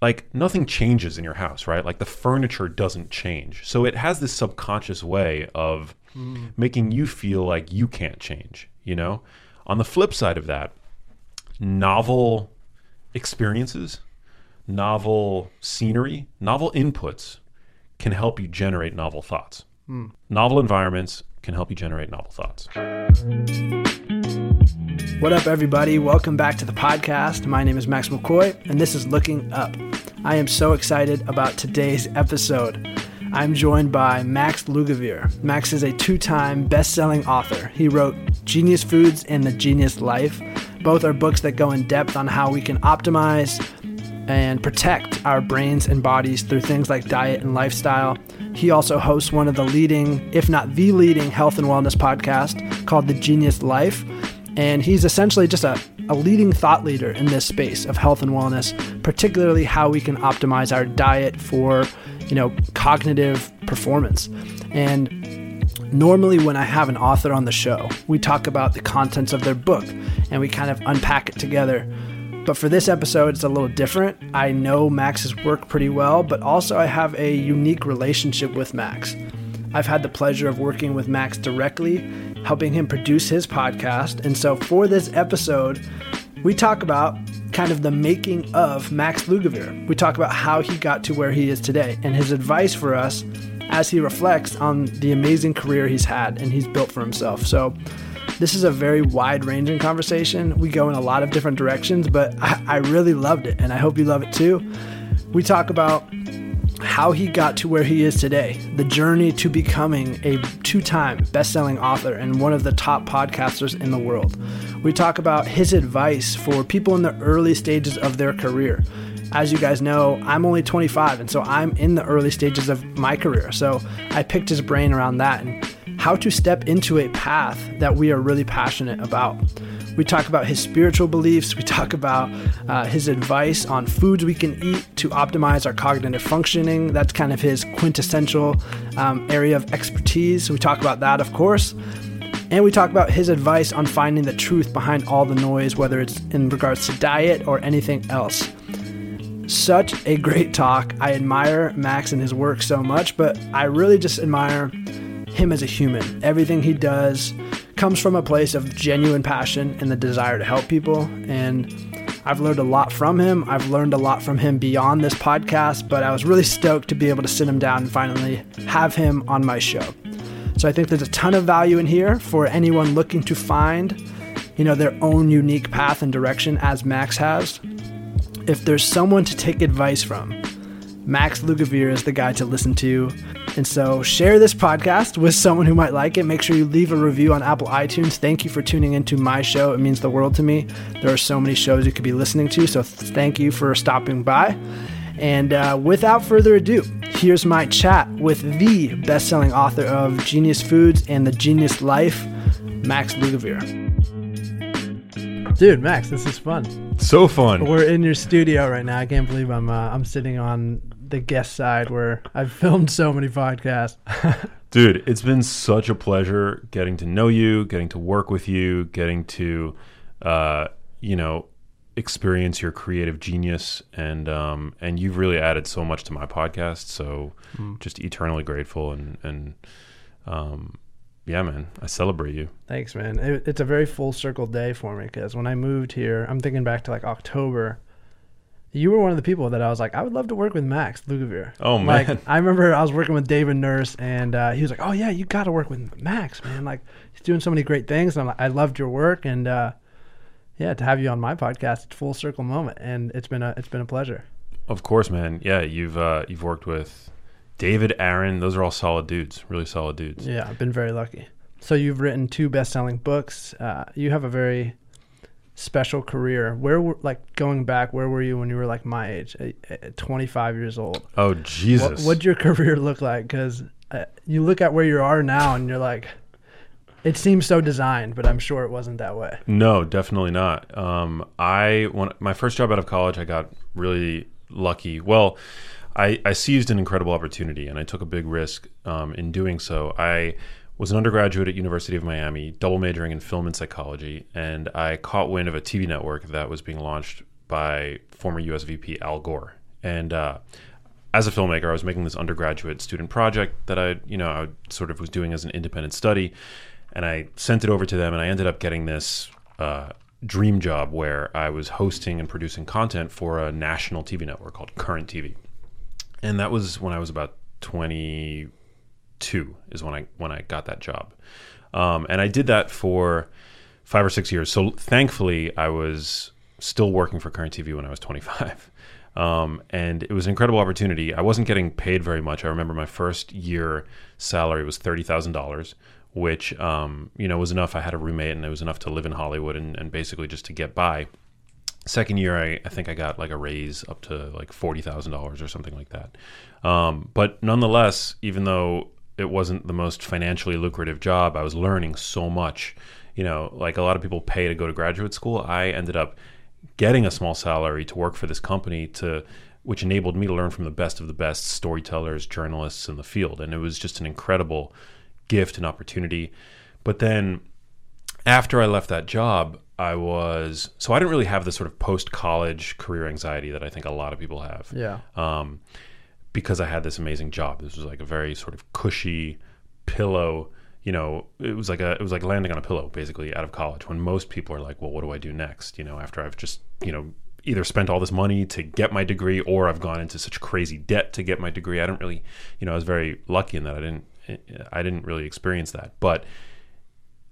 like nothing changes in your house, right? Like the furniture doesn't change. So it has this subconscious way of hmm. making you feel like you can't change, you know? On the flip side of that, novel experiences, novel scenery, novel inputs can help you generate novel thoughts. Hmm. Novel environments can help you generate novel thoughts. What up, everybody? Welcome back to the podcast. My name is Max McCoy, and this is Looking Up. I am so excited about today's episode. I'm joined by Max Lugavere. Max is a two time best selling author. He wrote Genius Foods and The Genius Life. Both are books that go in depth on how we can optimize and protect our brains and bodies through things like diet and lifestyle. He also hosts one of the leading, if not the leading, health and wellness podcast called The Genius Life. And he's essentially just a, a leading thought leader in this space of health and wellness, particularly how we can optimize our diet for, you know, cognitive performance. And normally when I have an author on the show, we talk about the contents of their book and we kind of unpack it together. But for this episode, it's a little different. I know Max's work pretty well, but also I have a unique relationship with Max. I've had the pleasure of working with Max directly, helping him produce his podcast. And so for this episode, we talk about kind of the making of Max Lugavere. We talk about how he got to where he is today and his advice for us as he reflects on the amazing career he's had and he's built for himself. So this is a very wide ranging conversation. We go in a lot of different directions, but I, I really loved it and I hope you love it too. We talk about how he got to where he is today, the journey to becoming a two time best selling author and one of the top podcasters in the world. We talk about his advice for people in the early stages of their career. As you guys know, I'm only 25, and so I'm in the early stages of my career. So I picked his brain around that and how to step into a path that we are really passionate about. We talk about his spiritual beliefs. We talk about uh, his advice on foods we can eat to optimize our cognitive functioning. That's kind of his quintessential um, area of expertise. We talk about that, of course. And we talk about his advice on finding the truth behind all the noise, whether it's in regards to diet or anything else. Such a great talk. I admire Max and his work so much, but I really just admire him as a human. Everything he does comes from a place of genuine passion and the desire to help people. And I've learned a lot from him. I've learned a lot from him beyond this podcast, but I was really stoked to be able to sit him down and finally have him on my show. So I think there's a ton of value in here for anyone looking to find, you know, their own unique path and direction as Max has. If there's someone to take advice from, Max Lugavere is the guy to listen to. And so share this podcast with someone who might like it. Make sure you leave a review on Apple iTunes. Thank you for tuning into my show. It means the world to me. There are so many shows you could be listening to. So thank you for stopping by. And uh, without further ado, here's my chat with the best selling author of Genius Foods and The Genius Life, Max Lugavere. Dude, Max, this is fun. So fun. We're in your studio right now. I can't believe I'm uh, I'm sitting on the guest side where I've filmed so many podcasts. Dude, it's been such a pleasure getting to know you, getting to work with you, getting to, uh, you know, experience your creative genius, and um, and you've really added so much to my podcast. So, just eternally grateful, and and um, yeah, man, I celebrate you. Thanks, man. It, it's a very full circle day for me because when I moved here, I'm thinking back to like October. You were one of the people that I was like, I would love to work with Max Lugavere. Oh, man! Like. I remember I was working with David Nurse, and uh, he was like, "Oh yeah, you got to work with Max, man. Like he's doing so many great things." And I'm like, I loved your work, and uh, yeah, to have you on my podcast, it's full circle moment, and it's been a it's been a pleasure. Of course, man. Yeah, you've uh, you've worked with David, Aaron. Those are all solid dudes. Really solid dudes. Yeah, I've been very lucky. So you've written two best-selling books. Uh, you have a very special career. Where were like going back? Where were you when you were like my age, at, at 25 years old? Oh What Jesus! what'd your career look like? Because uh, you look at where you are now, and you're like, it seems so designed, but I'm sure it wasn't that way. No, definitely not. Um, I when my first job out of college, I got really lucky. Well, I, I seized an incredible opportunity and I took a big risk um, in doing so. I was an undergraduate at University of Miami, double majoring in film and psychology, and I caught wind of a TV network that was being launched by former U.S. VP Al Gore, and uh, as a filmmaker, I was making this undergraduate student project that I, you know, I sort of was doing as an independent study, and I sent it over to them, and I ended up getting this uh, dream job where I was hosting and producing content for a national TV network called Current TV, and that was when I was about twenty two is when I when I got that job, um, and I did that for five or six years. So thankfully, I was still working for Current TV when I was twenty five. Um, and it was an incredible opportunity. I wasn't getting paid very much. I remember my first year salary was thirty thousand dollars, which um, you know was enough. I had a roommate, and it was enough to live in Hollywood and, and basically just to get by. Second year, I, I think I got like a raise up to like forty thousand dollars or something like that. Um, but nonetheless, even though it wasn't the most financially lucrative job, I was learning so much. You know, like a lot of people pay to go to graduate school. I ended up getting a small salary to work for this company to which enabled me to learn from the best of the best storytellers, journalists in the field. And it was just an incredible gift and opportunity. But then after I left that job, I was so I didn't really have the sort of post college career anxiety that I think a lot of people have. Yeah. Um, because I had this amazing job. This was like a very sort of cushy pillow you know, it was like a it was like landing on a pillow basically out of college when most people are like, well, what do I do next? You know, after I've just, you know, either spent all this money to get my degree or I've gone into such crazy debt to get my degree. I don't really, you know, I was very lucky in that I didn't I didn't really experience that. But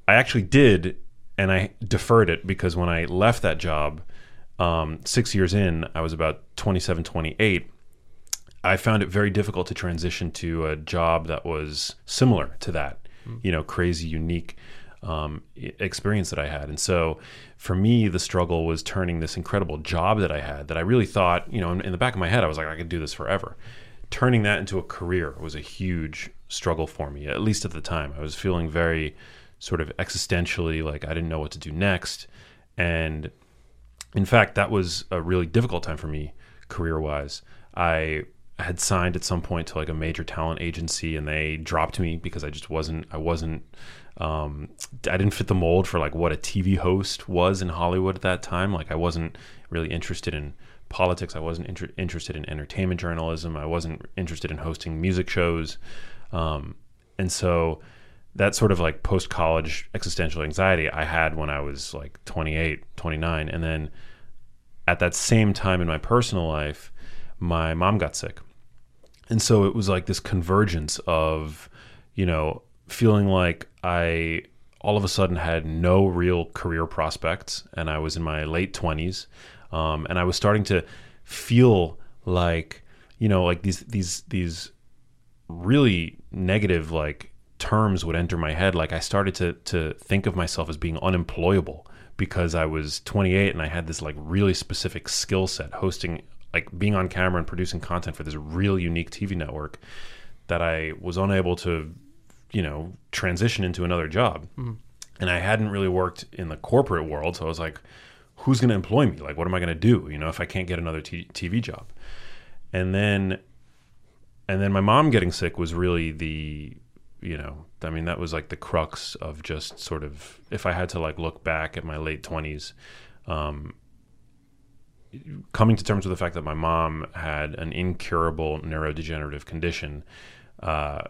I actually did and I deferred it because when I left that job um, 6 years in, I was about 27, 28. I found it very difficult to transition to a job that was similar to that you know, crazy, unique um, experience that I had. And so for me, the struggle was turning this incredible job that I had that I really thought, you know, in, in, the back of my head, I was like, I could do this forever. Turning that into a career was a huge struggle for me, at least at the time. I was feeling very sort of existentially like I didn't know what to do next. And in fact, that was a really difficult time for me career wise. I had signed at some point to like a major talent agency and they dropped me because I just wasn't I wasn't um, I didn't fit the mold for like what a TV host was in Hollywood at that time. Like I wasn't really interested in politics. I wasn't inter- interested in entertainment journalism. I wasn't interested in hosting music shows. Um, and so that sort of like post college existential anxiety I had when I was like 28 29 and then at that same time in my personal life my mom got sick and so it was like this convergence of you know feeling like i all of a sudden had no real career prospects and i was in my late 20s um, and i was starting to feel like you know like these these these really negative like terms would enter my head. Like i started to to think of myself as being unemployable because i was 28 and i had this like really specific skill set hosting like being on camera and producing content for this real unique TV network that I was unable to, you know, transition into another job. Mm-hmm. And I hadn't really worked in the corporate world, so I was like, who's going to employ me? Like, what am I going to do? You know, if I can't get another t- TV job. And then, and then my mom getting sick was really the, you know, I mean, that was like the crux of just sort of, if I had to like look back at my late twenties, um, coming to terms with the fact that my mom had an incurable neurodegenerative condition uh,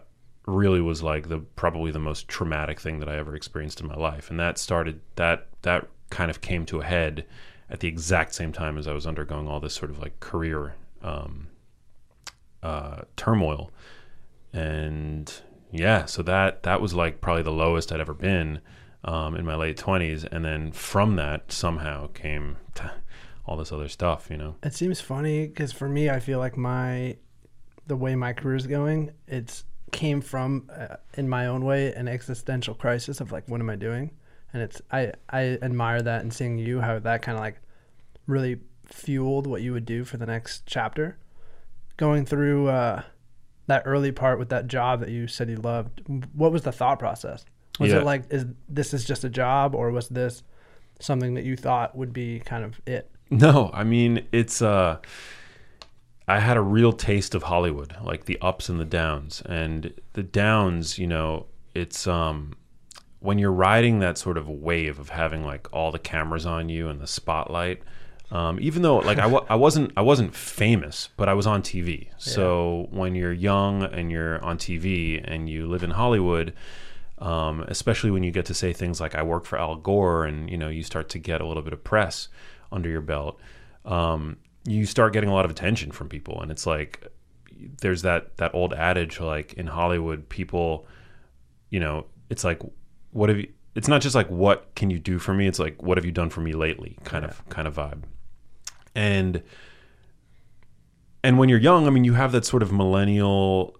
really was like the probably the most traumatic thing that I ever experienced in my life, and that started that that kind of came to a head at the exact same time as I was undergoing all this sort of like career um, uh, turmoil, and yeah, so that that was like probably the lowest I'd ever been um, in my late twenties, and then from that somehow came. T- all this other stuff, you know. It seems funny because for me, I feel like my the way my career is going, it's came from uh, in my own way an existential crisis of like what am I doing, and it's I I admire that and seeing you how that kind of like really fueled what you would do for the next chapter, going through uh, that early part with that job that you said you loved. What was the thought process? Was yeah. it like is this is just a job or was this something that you thought would be kind of it? No, I mean it's uh I had a real taste of Hollywood, like the ups and the downs. And the downs, you know, it's um when you're riding that sort of wave of having like all the cameras on you and the spotlight, Um, even though like I, w- I wasn't I wasn't famous, but I was on TV. So when you're young and you're on TV and you live in Hollywood, um, especially when you get to say things like I work for Al Gore and you know you start to get a little bit of press under your belt, um, you start getting a lot of attention from people, and it's like there's that that old adage like in Hollywood, people, you know, it's like what have you? It's not just like what can you do for me. It's like what have you done for me lately, kind of kind of vibe, and and when you're young, I mean, you have that sort of millennial.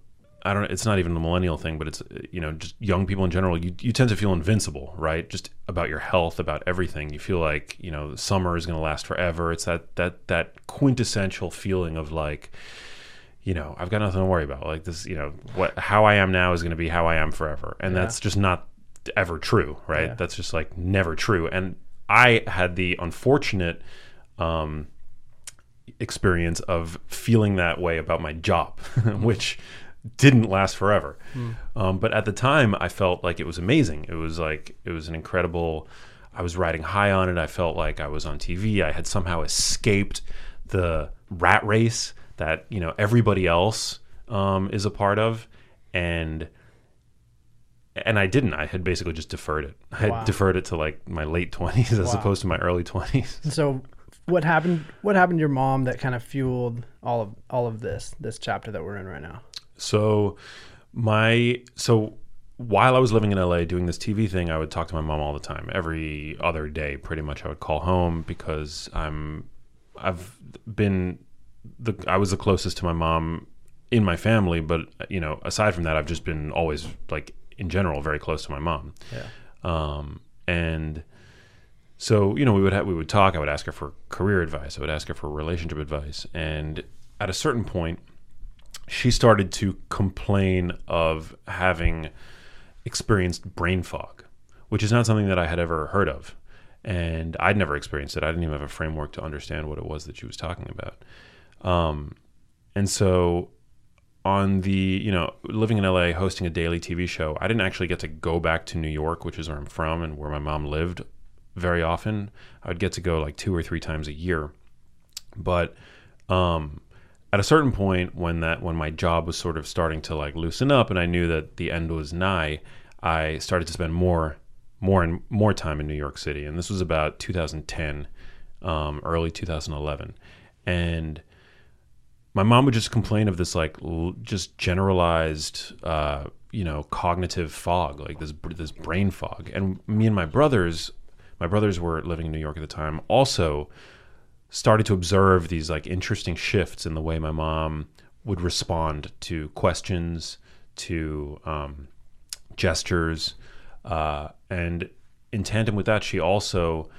I don't. It's not even a millennial thing, but it's you know just young people in general. You you tend to feel invincible, right? Just about your health, about everything. You feel like you know summer is going to last forever. It's that that that quintessential feeling of like, you know, I've got nothing to worry about. Like this, you know, what how I am now is going to be how I am forever, and Yeah. that's just not ever true, right? Yeah. That's just like never true. And I had the unfortunate. Um, experience of feeling that way about my job, which didn't last forever. Um, but at the time, I felt like it was amazing. It was like it was an incredible. I was riding high on it. I felt like I was on TV. I had somehow escaped the rat race that you know everybody else um, is a part of, and and I didn't. I had basically just deferred it. I had Wow. deferred it to like my late twenties as Wow. opposed to my early twenties. So, what happened? What happened to your mom that kind of fueled all of all of this this chapter that we're in right now? So my so while I was living in LA doing this TV thing, I would talk to my mom all the time. Every other day, pretty much, I would call home because I'm I've been the I was the closest to my mom in my family, but you know, aside from that, I've just been always like in general very close to my mom. Yeah. Um, and so you know we would have, we would talk. I would ask her for career advice. I would ask her for relationship advice. And at a certain point, she started to complain of having experienced brain fog, which is not something that I had ever heard of. And I'd never experienced it. I didn't even have a framework to understand what it was that she was talking about. Um, and so on the you know living in LA hosting a daily TV show I didn't actually get to go back to New York which is where I'm from and where my mom lived very often I would get to go like two or three times a year but um at a certain point when that when my job was sort of starting to like loosen up and I knew that the end was nigh I started to spend more more and more time in New York City. And this was about 2010 um, early 2011 and my mom would just complain of this like l- just generalized uh, you know cognitive fog like this this brain fog. And me and my brothers my brothers were living in New York at the time. Also started to observe these like interesting shifts in the way my mom would respond to questions to um, gestures uh, and in tandem with that she also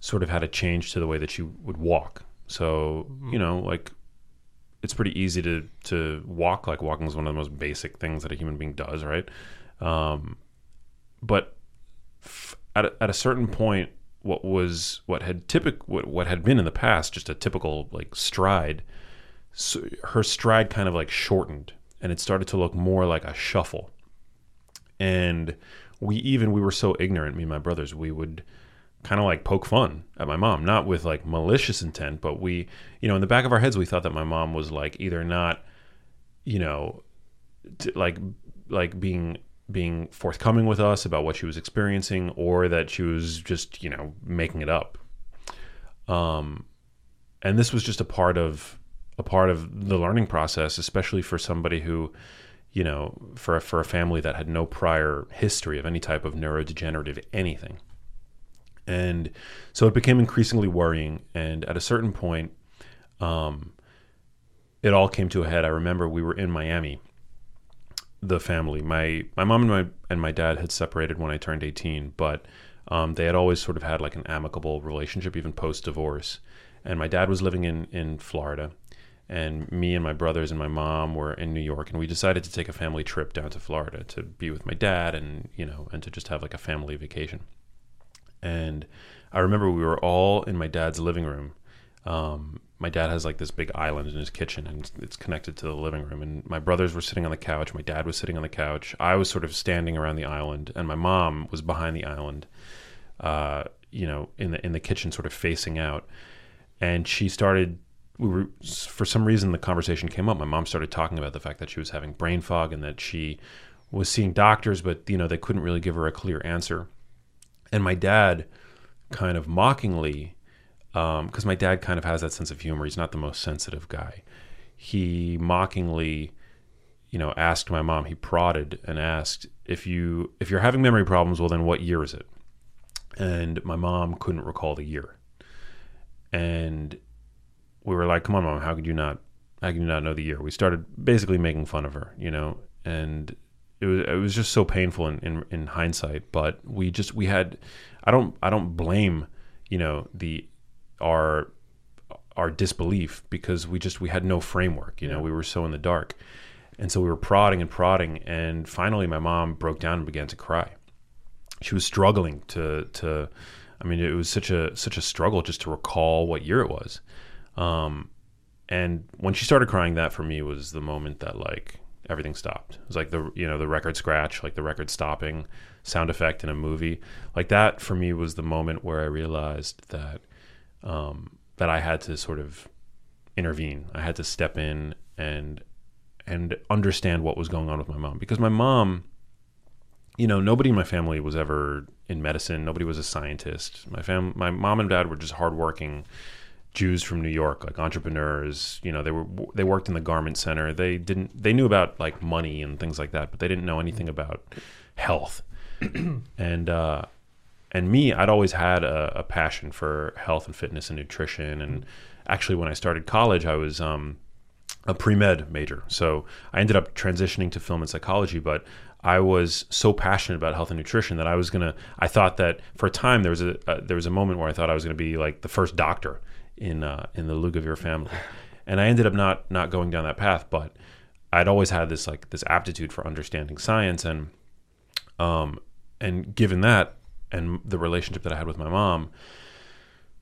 sort of had a change to the way that she would walk so you know like it's pretty easy to to walk. Like walking is one of the most basic things that a human being does, right? Um, but f- at a, at a certain point, what was what had typic what, what had been in the past just a typical like stride, so her stride kind of like shortened, and it started to look more like a shuffle. And we even we were so ignorant, me and my brothers, we would kind of like poke fun at my mom, not with like malicious intent, but we, you know, in the back of our heads, we thought that my mom was like either not, you know, t- like like being being forthcoming with us about what she was experiencing, or that she was just you know making it up. Um, and this was just a part of a part of the learning process, especially for somebody who, you know, for a, for a family that had no prior history of any type of neurodegenerative anything. And so it became increasingly worrying. And at a certain point um, it all came to a head. I remember we were in miami the family my my mom and my and my dad had separated when i turned 18 but um, they had always sort of had like an amicable relationship even post divorce and my dad was living in in florida and me and my brothers and my mom were in New York and we decided to take a family trip down to Florida to be with my dad and you know and to just have like a family vacation and I remember we were all in my dad's living room. Um, my dad has like this big island in his kitchen, and it's- connected to the living room. And my brothers were sitting on the couch. My dad was sitting on the couch. I was sort of standing around the island, and my mom was behind the island, uh, you know, in the in the kitchen, sort of facing out. and she started. We were for some reason the conversation came up. My mom started talking about the fact that she was having brain fog and that she was seeing doctors, but you know they couldn't really give her a clear answer. And my dad, kind of mockingly, Um, because my dad kind of has that sense of humor. He's not the most sensitive guy. He mockingly, you know, asked my mom. He prodded and asked if you if you're having memory problems. Well, then what year is it? And my mom couldn't recall the year. And we were like, "Come on, mom, how could you not? How could you not know the year?" We started basically making fun of her, you know, and it was it was just so painful in, in, in hindsight. But we just we had, I don't I don't blame, you know, the our our disbelief because we just we had no framework you know we were so in the dark. And so we were prodding and prodding and finally my mom broke down and began to cry. She was struggling to to i mean it was such a such a struggle just to recall what year it was. Um and when she started crying that for me was the moment that like everything stopped. It was like the you know the record scratch like the record stopping sound effect in a movie. Like that for me was the moment where i realized that um, that I had to sort of intervene. I had to step in and and understand what was going on with my mom because my mom, you know, nobody in my family was ever in medicine. Nobody was a scientist. My fam, my mom and dad were just hardworking Jews from New York, like entrepreneurs. You know, they were they worked in the garment center. They didn't they knew about like money and things like that, but they didn't know anything about health. and uh, and me, I'd always had a, a, passion for health and fitness and nutrition. And actually, when I started college, I was um, a pre med major. So I ended up transitioning to film and psychology, but I was so passionate about health and nutrition that I was gonna. I thought that for a time there was a uh, there was a moment where I thought I was gonna be like the first doctor in uh, in the Lugavere family, and I ended up not not going down that path. But I'd always had this like this aptitude for understanding science and um and given that and the relationship that I had with my mom,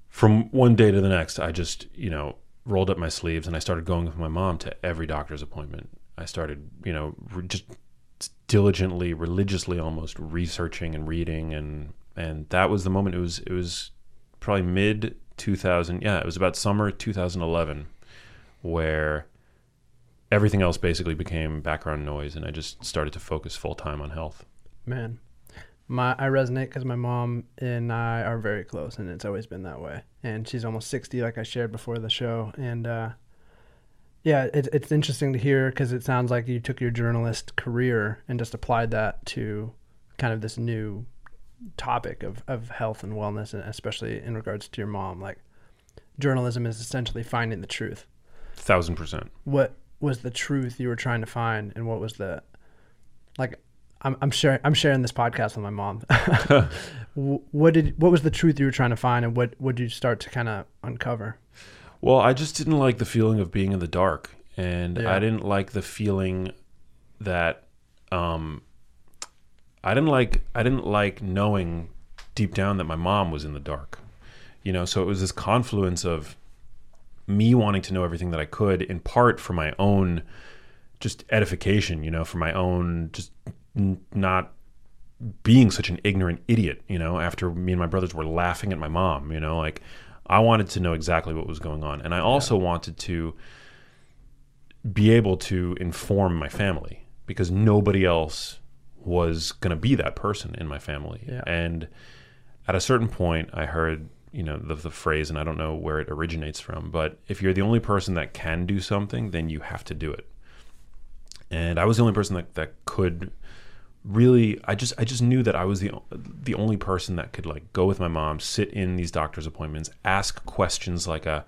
from one day to the next, I just, you know, rolled up my sleeves and I started going with my mom to every doctor's appointment. I started, you know, re- just diligently, religiously almost researching and reading and and that was the moment. It was it was probably mid 2000 yeah it was about summer 2011 where everything else basically became background noise and i just started to focus full time on health. Man my I resonate because my mom and I are very close, and it's always been that way. And she's almost sixty, like I shared before the show. And uh, yeah, it, it's interesting to hear because it sounds like you took your journalist career and just applied that to kind of this new topic of of health and wellness, and especially in regards to your mom. Like journalism is essentially finding the truth. Thousand percent. What was the truth you were trying to find, and what was the like I'm, I'm sharing I'm sharing this podcast with my mom. what did what was the truth you were trying to find, and what would you start to kind of uncover? Well, I just didn't like the feeling of being in the dark, and yeah. I didn't like the feeling that um, I didn't like I didn't like knowing deep down that my mom was in the dark. You know, so it was this confluence of me wanting to know everything that I could, in part for my own just edification, you know, for my own just not being such an ignorant idiot, you know, after me and my brothers were laughing at my mom, you know, like I wanted to know exactly what was going on. And I also yeah. wanted to be able to inform my family because nobody else was going to be that person in my family. Yeah. And at a certain point, I heard, you know, the, the phrase, and I don't know where it originates from, but if you're the only person that can do something, then you have to do it. And I was the only person that, that could really I just I just knew that I was the the only person that could like go with my mom, sit in these doctor's appointments, ask questions like a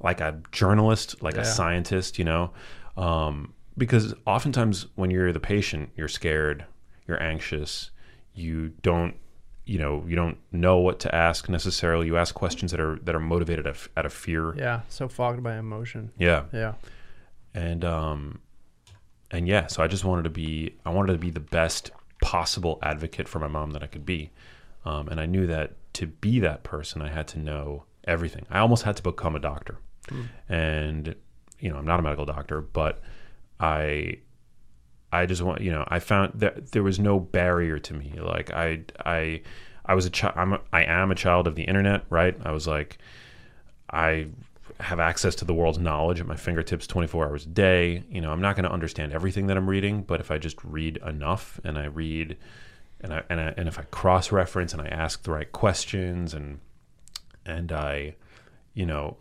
like a journalist, like yeah. a scientist, you know. Um, because oftentimes when you're the patient, you're scared, you're anxious, you don't you know you don't know what to ask necessarily you ask questions that are that are motivated out of, out of fear yeah so fogged by emotion yeah yeah and um and yeah, so I just wanted to be I wanted to be the best possible advocate for my mom that I could be, um, and I knew that to be that person, I had to know everything. I almost had to become a doctor, mm. and you know I'm not a medical doctor, but I I just want you know I found that there was no barrier to me. Like I I I was a child. I'm a, I am a child of the internet, right? I was like I have access to the world's knowledge at my fingertips 24 hours a day. You know, I'm not going to understand everything that I'm reading, but if I just read enough and I read and I and, I, and if I cross reference and I ask the right questions and and I you know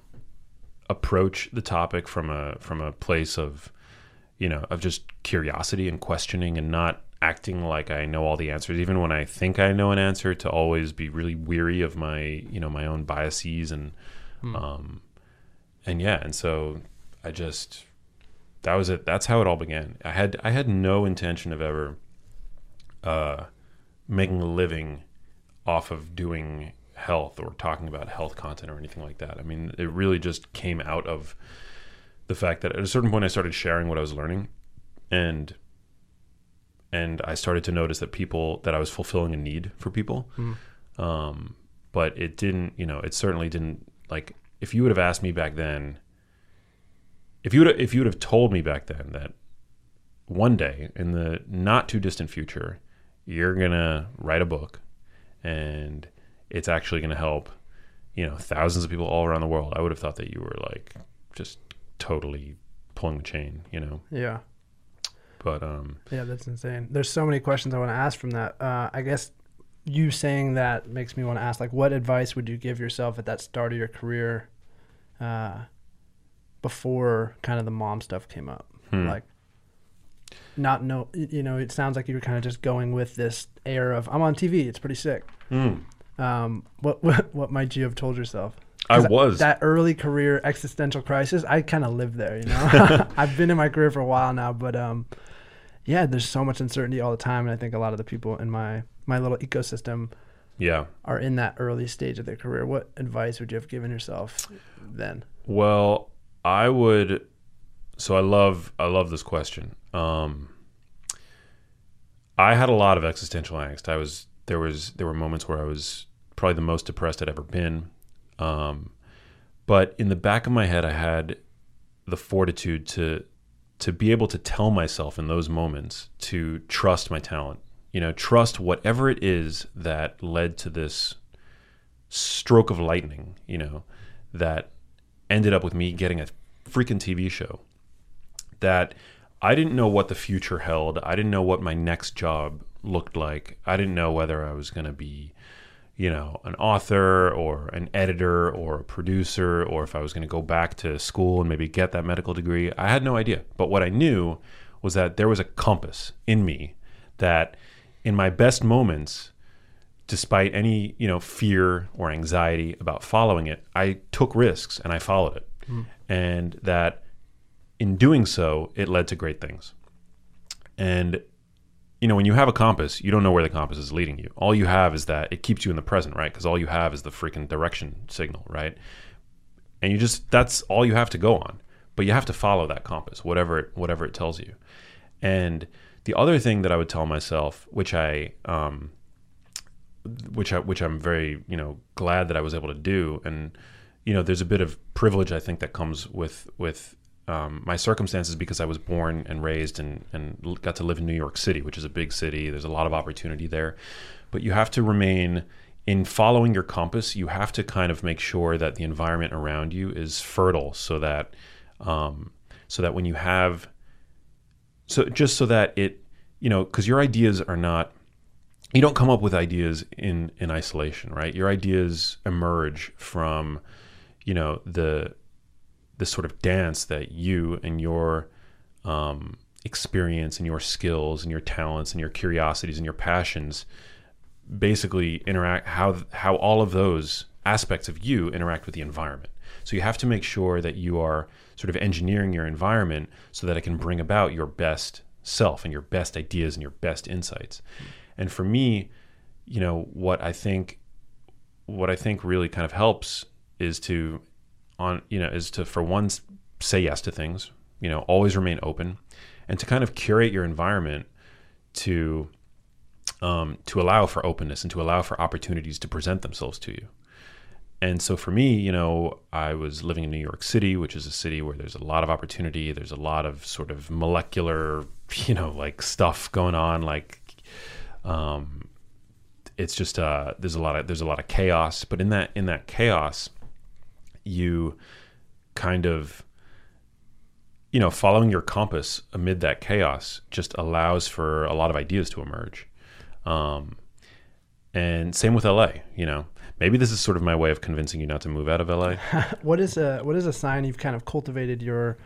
approach the topic from a from a place of you know of just curiosity and questioning and not acting like I know all the answers even when I think I know an answer to always be really weary of my you know my own biases and hmm. um and yeah and so I just that was it that's how it all began I had I had no intention of ever uh making a living off of doing health or talking about health content or anything like that. I mean, it really just came out of the fact that at a certain point I started sharing what I was learning and and I started to notice that people that I was fulfilling a need for people. Mm. Um, but it didn't, you know, it certainly didn't like if you would have asked me back then if you would if you would have told me back then that one day in the not too distant future you're going to write a book and it's actually going to help, you know, thousands of people all around the world. I would have thought that you were like just totally pulling the chain, you know? Yeah. But, um, yeah, that's insane. There's so many questions I want to ask from that. Uh, I guess you saying that makes me want to ask, like, what advice would you give yourself at that start of your career, uh, before kind of the mom stuff came up? Hmm. Like, not know, you know, it sounds like you were kind of just going with this air of I'm on TV. It's pretty sick. Mm. Um, what, what what might you have told yourself? I was that early career existential crisis. I kind of lived there, you know. I've been in my career for a while now, but um, yeah, there's so much uncertainty all the time, and I think a lot of the people in my my little ecosystem, yeah, are in that early stage of their career. What advice would you have given yourself then? Well, I would. So I love I love this question. Um, I had a lot of existential angst. I was there was there were moments where I was probably the most depressed I'd ever been. Um, but in the back of my head, I had the fortitude to to be able to tell myself in those moments to trust my talent. You know, trust whatever it is that led to this stroke of lightning. You know, that ended up with me getting a freaking TV show. That I didn't know what the future held. I didn't know what my next job looked like. I didn't know whether I was going to be, you know, an author or an editor or a producer or if I was going to go back to school and maybe get that medical degree. I had no idea. But what I knew was that there was a compass in me that in my best moments despite any, you know, fear or anxiety about following it, I took risks and I followed it. Mm. And that in doing so, it led to great things. And you know, when you have a compass, you don't know where the compass is leading you. All you have is that it keeps you in the present, right? Because all you have is the freaking direction signal, right? And you just that's all you have to go on. But you have to follow that compass, whatever it whatever it tells you. And the other thing that I would tell myself, which I um, which I which I'm very you know glad that I was able to do, and you know, there's a bit of privilege I think that comes with with um, my circumstances because I was born and raised and, and got to live in New York City, which is a big city. There's a lot of opportunity there. But you have to remain in following your compass. You have to kind of make sure that the environment around you is fertile so that um, so that when you have so just so that it you know because your ideas are not you don't come up with ideas in in isolation right your ideas emerge from you know the this sort of dance that you and your um, experience and your skills and your talents and your curiosities and your passions basically interact how how all of those aspects of you interact with the environment. So you have to make sure that you are sort of engineering your environment so that it can bring about your best self and your best ideas and your best insights. And for me, you know, what I think what I think really kind of helps is to on you know is to for one say yes to things you know always remain open and to kind of curate your environment to um, to allow for openness and to allow for opportunities to present themselves to you and so for me you know i was living in new york city which is a city where there's a lot of opportunity. There's a lot of sort of molecular you know like stuff going on like um, it's just uh, there's a lot of there's a lot of chaos. But in that in that chaos you kind of you know following your compass amid that chaos just allows for a lot of ideas to emerge. Um, and same with la you know maybe this is sort of my way of convincing you not to move out of la what is a what is a sign you've kind of cultivated your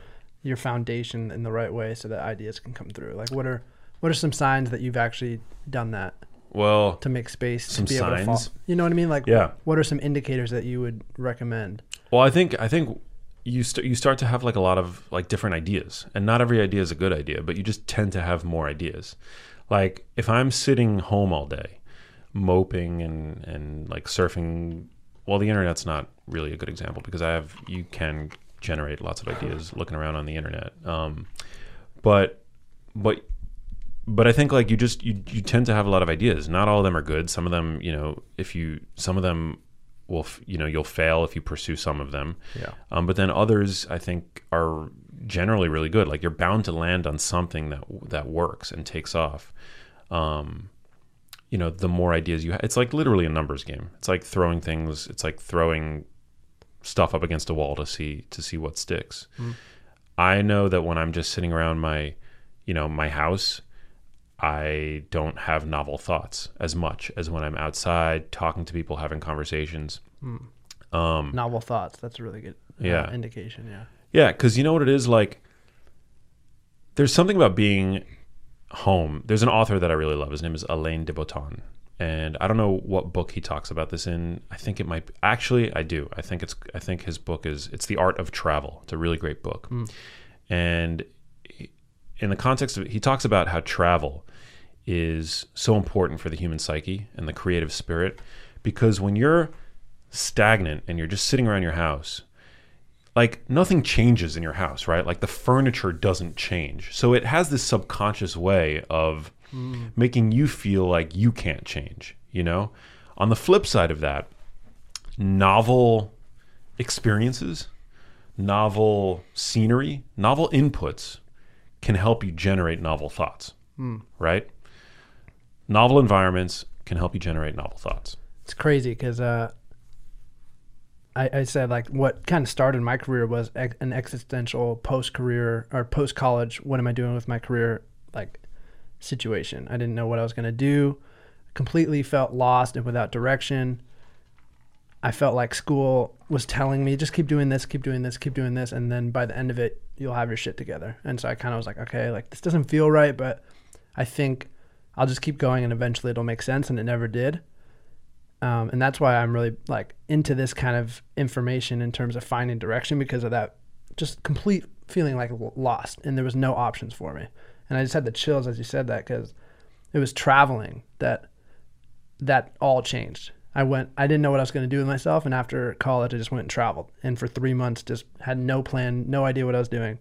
your foundation in the right way so that ideas can come through like what are what are some signs that you've actually done that well to make space Some to be able to fall signs? you know what i mean like Yeah. what are some indicators that you would recommend Well, I think I think you st- you start to have like a lot of like different ideas, and not every idea is a good idea, but you just tend to have more ideas. Like if I'm sitting home all day, moping and and like surfing, well, the internet's not really a good example because I have you can generate lots of ideas looking around on the internet, um, but but but I think like you just you you tend to have a lot of ideas. Not all of them are good. Some of them, you know, if you some of them will f- you know you'll fail if you pursue some of them. Yeah. Um, but then others I think are generally really good. Like you're bound to land on something that that works and takes off. Um, you know, the more ideas you have, it's like literally a numbers game. It's like throwing things. It's like throwing stuff up against a wall to see to see what sticks. I know that when I'm just sitting around my, you know, my house, I don't have novel thoughts as much as when I'm outside talking to people, having conversations. Um, novel thoughts that's a really good uh, Yeah. indication yeah yeah, because you know what it is like. There's something about being home. There's an author that I really love. His name is Alain de Botton, and I don't know what book he talks about this in. I think it might. Be, actually, I do. I think it's. I think his book is. It's the Art of Travel. It's a really great book, hmm. and in the context of he talks about how travel is so important for the human psyche and the creative spirit, because when you're stagnant and you're just sitting around your house like nothing changes in your house, right? Like the furniture doesn't change. So it has this subconscious way of making you feel like you can't change, you know? On the flip side of that, novel experiences, novel scenery, novel inputs can help you generate novel thoughts, right? Novel environments can help you generate novel thoughts. it's crazy because uh, I, I said like what kind of started my career was ex- an existential post career or post college. What am I doing with my career? Like situation. I didn't know what I was gonna do. Completely felt lost and without direction. I felt like school was telling me just keep doing this, keep doing this, keep doing this, and then by the end of it, you'll have your shit together. And so I kind of was like, okay, like this doesn't feel right, but I think I'll just keep going, and eventually it'll make sense, and it never did. Um, and that's why I'm really like into this kind of information in terms of finding direction because of that just complete feeling like lost and there was no options for me. And I just had the chills as you said that because it was traveling that that all changed. I went I didn't know what I was going to do with myself and after college I just went and traveled and for 3 months just had no plan, no idea what I was doing.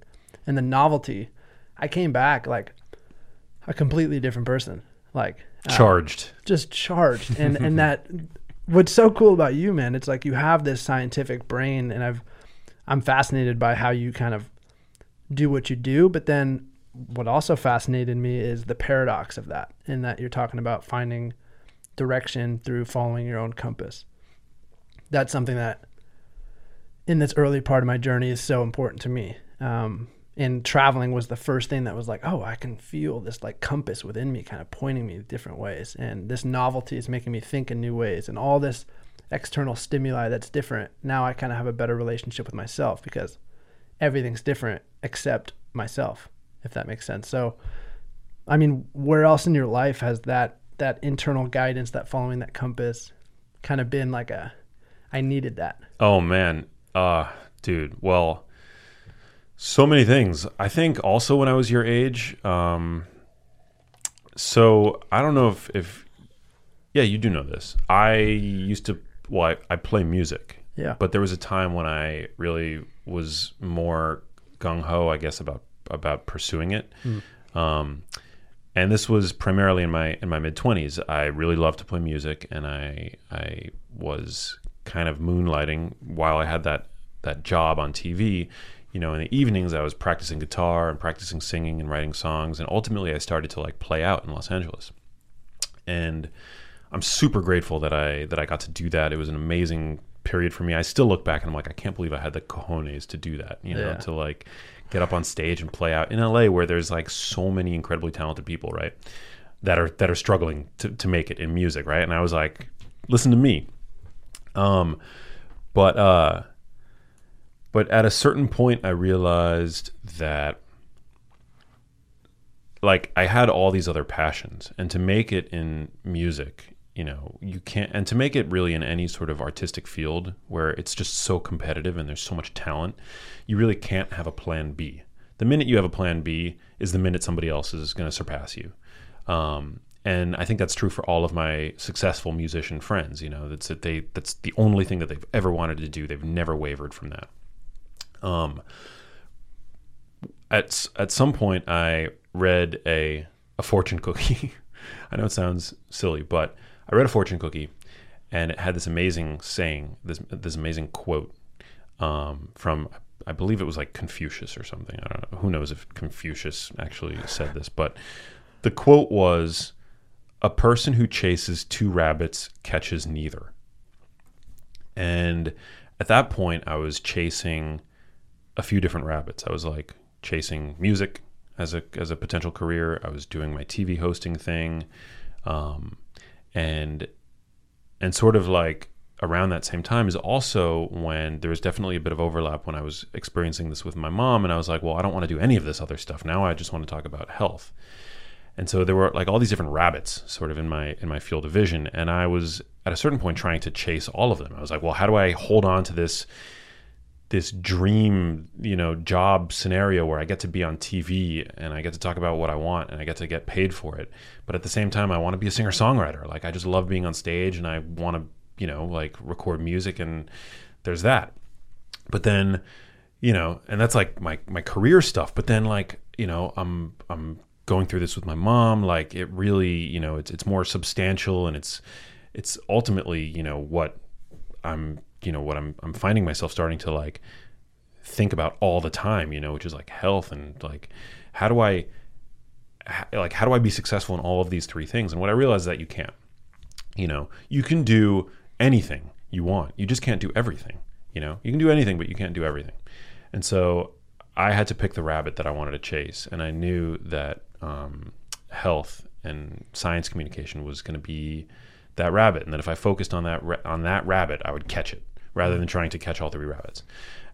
And the novelty, I came back like a completely different person. Like uh, Charged. just charged. And and that what's so cool about you man it's like you have this scientific brain and i've i'm fascinated by how you kind of do what you do but then what also fascinated me is the paradox of that in that you're talking about finding direction through following your own compass. That's something that in this early part of my journey is so important to me. Um, and traveling was the first thing that was like oh i can feel this like compass within me kind of pointing me different ways. And this novelty is making me think in new ways. And all this external stimuli that's different now i kind of have a better relationship with myself because everything's different except myself if that makes sense. So i mean where else in your life has that that internal guidance that following that compass kind of been like a i needed that Oh man, uh, dude. Well, so many things. I think also when I was your age. Um, so I don't know if if yeah, you do know this. I used to well, I, I play music, yeah but there was a time when I really was more gung ho, I guess, about about pursuing it. Um, and this was primarily in my in my mid twenties. I really loved to play music, and I I was kind of moonlighting while I had that that job on TV. You know, in the evenings I was practicing guitar and practicing singing and writing songs, and ultimately I started to like play out in Los Angeles. And I'm super grateful that I that I got to do that. It was an amazing period for me. I still look back and I'm like, I can't believe I had the cojones to do that. You know, Yeah. to like get up on stage and play out in LA where there's like so many incredibly talented people, right? That are that are struggling to, to make it in music, right? And I was like, listen to me. Um but uh but at a certain point I realized that like I had all these other passions and to make it in music, you know, you can't and to make it really in any sort of artistic field where it's just so competitive and there's so much talent, you really can't have a plan B. The minute you have a plan B is the minute somebody else is going to surpass you. Um, and I think that's true for all of my successful musician friends. You know, that's that they that's the only thing that they've ever wanted to do. They've never wavered from that. Um, at at some point, I read a a fortune cookie. I know it sounds silly, but I read a fortune cookie, and it had this amazing saying, this this amazing quote um, from I believe it was like Confucius or something. I don't know. Who knows if Confucius actually said this, but the quote was, "A person who chases two rabbits catches neither." And at that point, I was chasing a few different rabbits. I was like chasing music as a as a potential career. I was doing my TV hosting thing, um, and and sort of like around that same time is also when there was definitely a bit of overlap when I was experiencing this with my mom, and I was like, well, I don't want to do any of this other stuff now. I just want to talk about health. And so there were like all these different rabbits sort of in my in my field of vision, and I was at a certain point trying to chase all of them. I was like, well, how do I hold on to this this dream, you know, job scenario where I get to be on TV and I get to talk about what I want and I get to get paid for it. But at the same time, I want to be a singer songwriter. Like I just love being on stage and I want to, you know, like record music and there's that. But then, you know, and that's like my my career stuff. But then like, you know, I'm I'm going through this with my mom. Like it really, you know, it's it's more substantial and it's it's ultimately, you know, what I'm you know what I'm I'm finding myself starting to like think about all the time, you know, which is like health and like how do I like how do I be successful in all of these three things? And what I realized is that you can't. You know, you can do anything you want. You just can't do everything, you know. You can do anything but you can't do everything. And so I had to pick the rabbit that I wanted to chase and I knew that um, health and science communication was going to be that rabbit and that if I focused on that ra- on that rabbit, I would catch it rather than trying to catch all three rabbits.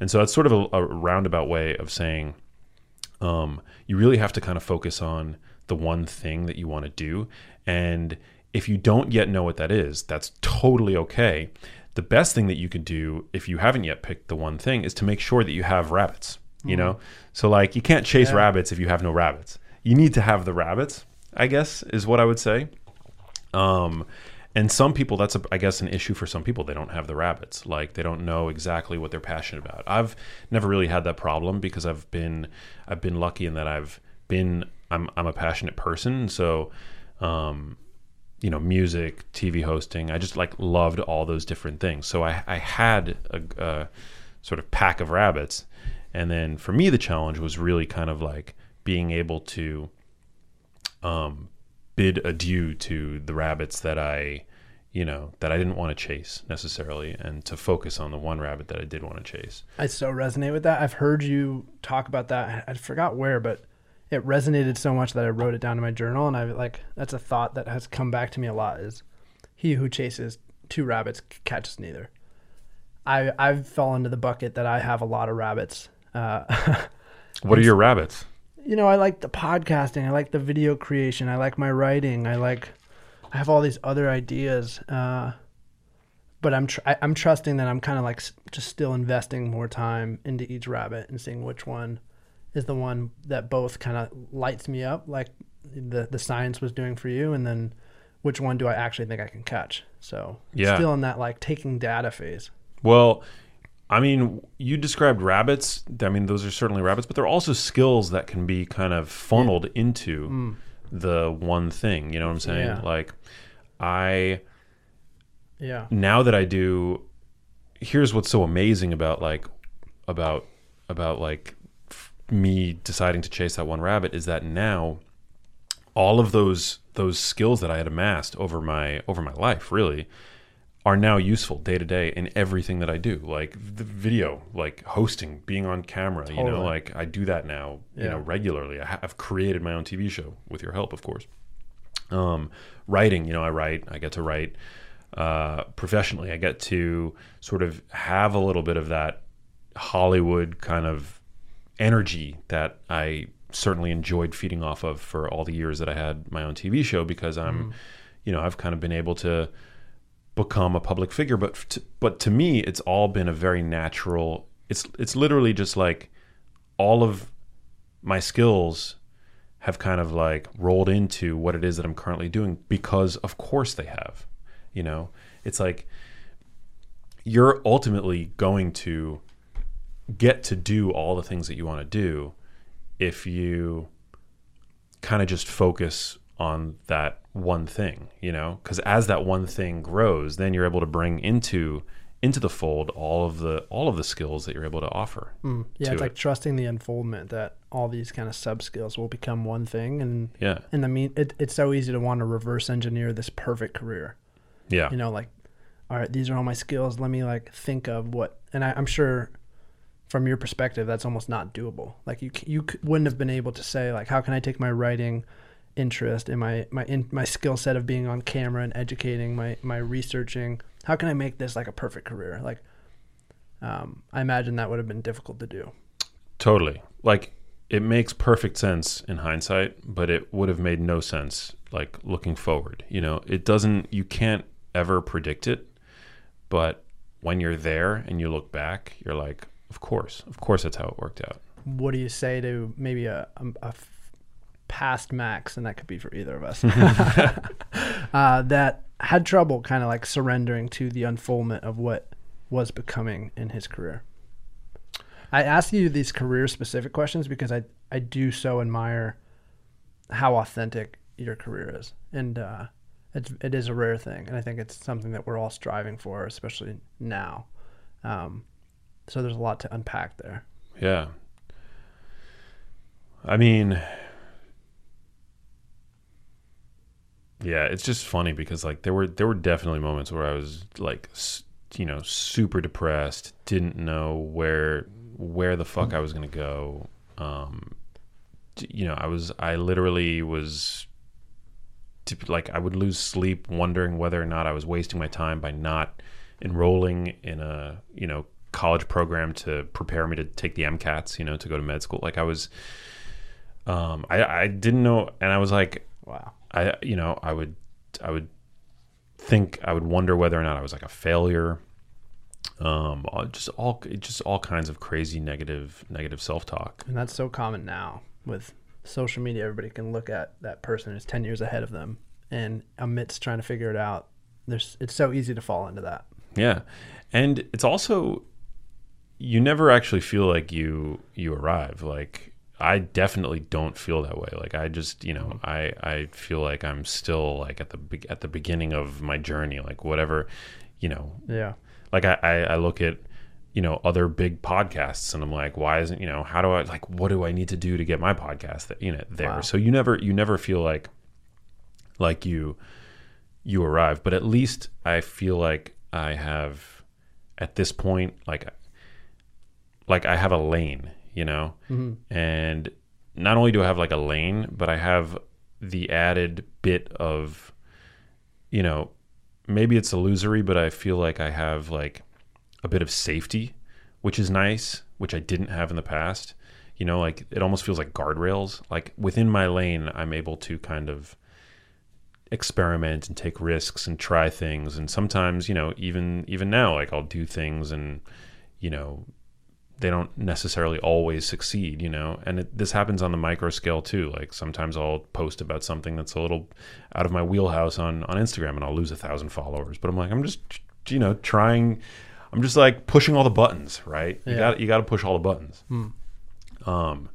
And so that's sort of a, a roundabout way of saying um, you really have to kind of focus on the one thing that you want to do. And if you don't yet know what that is, that's totally okay. The best thing that you could do if you haven't yet picked the one thing is to make sure that you have rabbits. You know, so like you can't chase Yeah. rabbits if you have no rabbits. You need to have the rabbits, I guess, is what I would say. Um, and some people, that's a, I guess an issue for some people. They don't have the rabbits. Like they don't know exactly what they're passionate about. I've never really had that problem because I've been, I've been lucky in that I've been, I'm, I'm a passionate person. So, um, you know, music, TV hosting. I just like loved all those different things. So I, I had a, a sort of pack of rabbits. And then for me, the challenge was really kind of like being able to um, bid adieu to the rabbits that I, you know, that I didn't want to chase necessarily, and to focus on the one rabbit that I did want to chase. I so resonate with that. I've heard you talk about that. I forgot where, but it resonated so much that I wrote it down in my journal. And I like that's a thought that has come back to me a lot. Is he who chases two rabbits catches neither. I I've fallen into the bucket that I have a lot of rabbits. Uh, What are your rabbits? You know, I like the podcasting. I like the video creation. I like my writing. I like, I have all these other ideas. Uh, but I'm tr- I'm trusting that I'm kind of like s- just still investing more time into each rabbit and seeing which one is the one that both kind of lights me up, like the the science was doing for you, and then which one do I actually think I can catch? So Yeah. still in that like taking data phase. Well, I mean, you described rabbits. I mean, those are certainly rabbits, but they're also skills that can be kind of funneled into mm. the one thing. You know what I'm saying? Yeah. Like, I Yeah. now that I do, here's what's so amazing about like about about like f- me deciding to chase that one rabbit is that now all of those those skills that I had amassed over my over my life really are now useful day to day in everything that I do, like the video, like hosting, being on camera. You know, like I do that now, you know, regularly. I ha- I've created my own TV show with your help, of course. Um, writing, you know, I write. I get to write uh, professionally. I get to sort of have a little bit of that Hollywood kind of energy that I certainly enjoyed feeding off of for all the years that I had my own TV show because I'm, you know, I've kind of been able to become a public figure. But to, but to me, it's all been a very natural. It's it's literally just like all of my skills have kind of like rolled into what it is that I'm currently doing because of course they have. You know, it's like you're ultimately going to get to do all the things that you want to do if you kind of just focus on that one thing, you know? Cuz as that one thing grows, then you're able to bring into into the fold all of the all of the skills that you're able to offer. Mm. Yeah, to it's like it. trusting the unfoldment that all these kind of sub skills will become one thing, and Yeah. and I mean, it, it's so easy to want to reverse engineer this perfect career. Yeah. You know, like, all right, these are all my skills. Let me like think of what, and I, I'm sure from your perspective, that's almost not doable. Like you, you wouldn't have been able to say like, how can I take my writing interest and my my in, my skill set of being on camera and educating, my my researching, how can I make this like a perfect career? Like, um, I imagine that would have been difficult to do. Totally. Like it makes perfect sense in hindsight, but it would have made no sense like looking forward. You know, it doesn't you can't ever predict it, but when you're there and you look back, you're like, of course. Of course that's how it worked out. what do you say to maybe a, a, a past Max, and that could be for either of us, uh, that had trouble kind of like surrendering to the unfoldment of what was becoming in his career? I ask you these career specific questions because I, I do so admire how authentic your career is. And uh, it's, it is a rare thing. And I think it's something that we're all striving for, especially now. Um, so there's a lot to unpack there. Yeah. I mean, yeah, it's just funny because like there were there were definitely moments where I was like, you know, super depressed, didn't know where where the fuck I was gonna go. Um, you know, I was I literally was like I would lose sleep wondering whether or not I was wasting my time by not enrolling in a you know college program to prepare me to take the MCATs, you know, to go to med school. Like I was, um, I I didn't know, and I was like, Wow. I you know I would I would think I would wonder whether or not I was like a failure. Um, just all just all kinds of crazy negative negative self talk. And that's so common now with social media. Everybody can look at that person who's 10 years ahead of them. And amidst trying to figure it out, there's it's so easy to fall into that. Yeah, and it's also you never actually feel like you you arrive. Like I definitely don't feel that way. Like I just you know mm-hmm. I I feel like I'm still like at the at the beginning of my journey. Like whatever, you know. Yeah. Like I I, I look at you know other big podcasts and I'm like why isn't you know how do I like what do I need to do to get my podcast that you know there. Wow. So you never you never feel like like you you arrive but at least i feel like i have at this point like like i have a lane you know? Mm-hmm. And not only do i have like a lane but i have the added bit of you know maybe it's illusory but i feel like i have like a bit of safety which is nice which i didn't have in the past. You know like it almost feels like guardrails. Like within my lane i'm able to kind of experiment and take risks and try things. And sometimes you know even even now like I'll do things and you know they don't necessarily always succeed you know and it, this happens on the micro scale too like sometimes I'll post about something that's a little out of my wheelhouse on on Instagram and I'll lose a thousand followers but I'm like I'm just you know trying I'm just like pushing all the buttons right you Yeah. got you got to push all the buttons um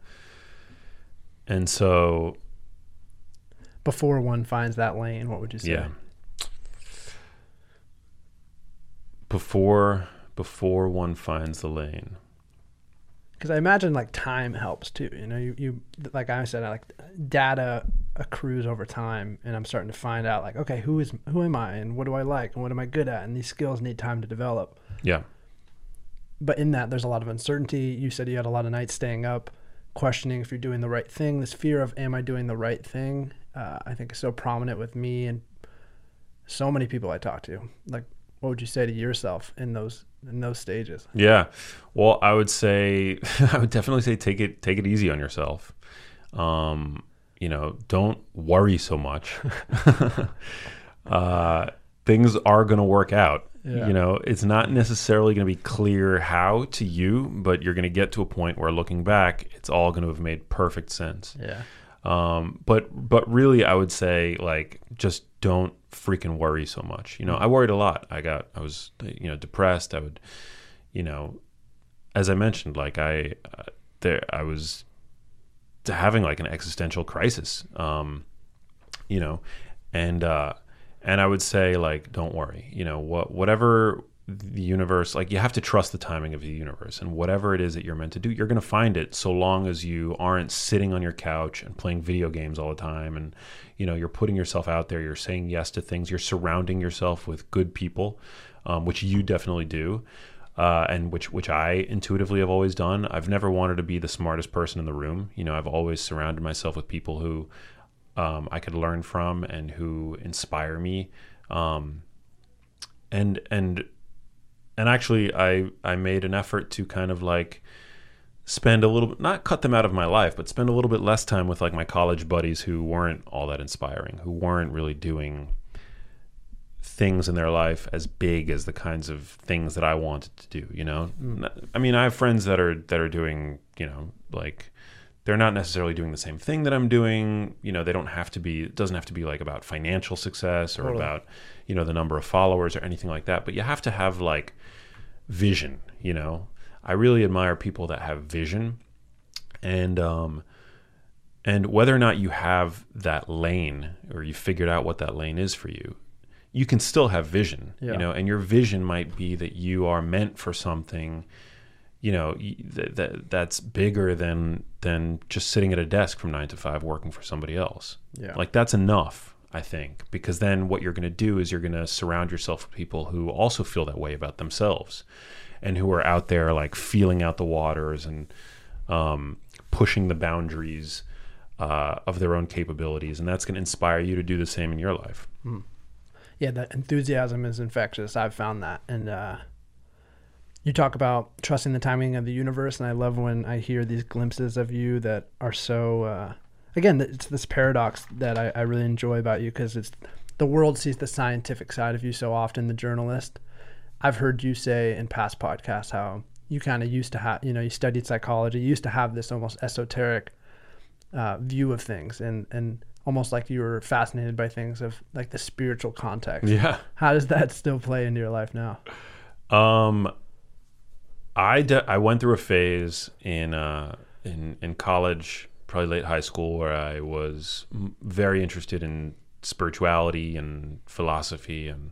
and so Before one finds that lane, what would you say? Yeah. Before before one finds the lane. Because I imagine like time helps too. You know, you, you like I said, like data accrues over time and I'm starting to find out like, okay, who is who am I and what do I like and what am I good at? And these skills need time to develop. Yeah. But in that there's a lot of uncertainty. You said you had a lot of nights staying up, questioning if you're doing the right thing. This fear of am I doing the right thing? Uh, I think is so prominent with me and so many people I talk to. Like what would you say to yourself in those in those stages? Yeah. Well, I would say I would definitely say take it take it easy on yourself. Um, you know, don't worry so much. uh, things are going to work out. Yeah. You know, it's not necessarily going to be clear how to you, but you're going to get to a point where looking back, it's all going to have made perfect sense. Yeah. Um, but but really, I would say like just don't freaking worry so much. You know, I worried a lot. I got I was you know depressed. I would, you know, as I mentioned, like I uh, there I was having like an existential crisis. Um, you know, and uh, and I would say like don't worry. You know what whatever the universe like you have to trust the timing of the universe and whatever it is that you're meant to do you're going to find it so long as you aren't sitting on your couch and playing video games all the time and you know you're putting yourself out there you're saying yes to things you're surrounding yourself with good people um, which you definitely do uh, and which which I intuitively have always done. I've never wanted to be the smartest person in the room. You know, I've always surrounded myself with people who um, I could learn from and who inspire me. Um, and and and actually, I I made an effort to kind of like spend a little bit not cut them out of my life but spend a little bit less time with like my college buddies who weren't all that inspiring who weren't really doing things in their life as big as the kinds of things that I wanted to do, you know? Mm. I mean, I have friends that are that are doing, you know, like they're not necessarily doing the same thing that I'm doing. You know, they don't have to be it doesn't have to be like about financial success or Totally. about, you know, the number of followers or anything like that, but you have to have like vision, you know? I really admire people that have vision and um and whether or not you have that lane or you figured out what that lane is for you you can still have vision Yeah. you know and your vision might be that you are meant for something you know that, that that's bigger than than just sitting at a desk from 9 to 5 working for somebody else Yeah. like that's enough i think because then what you're going to do is you're going to surround yourself with people who also feel that way about themselves and who are out there like feeling out the waters and um, pushing the boundaries uh, of their own capabilities and that's going to inspire you to do the same in your life yeah, that enthusiasm is infectious. I've found that. And uh, you talk about trusting the timing of the universe, and I love when I hear these glimpses of you that are so. Uh, again, it's this paradox that I, I really enjoy about you because it's the world sees the scientific side of you so often, the journalist. I've heard you say in past podcasts how you kind of used to have, you know, you studied psychology, you used to have this almost esoteric uh, view of things, and and almost like you were fascinated by things of like the spiritual context. yeah How does that still play into your life now? Um, I de- I went through a phase in uh in in college, probably late high school, where I was very interested in spirituality and philosophy and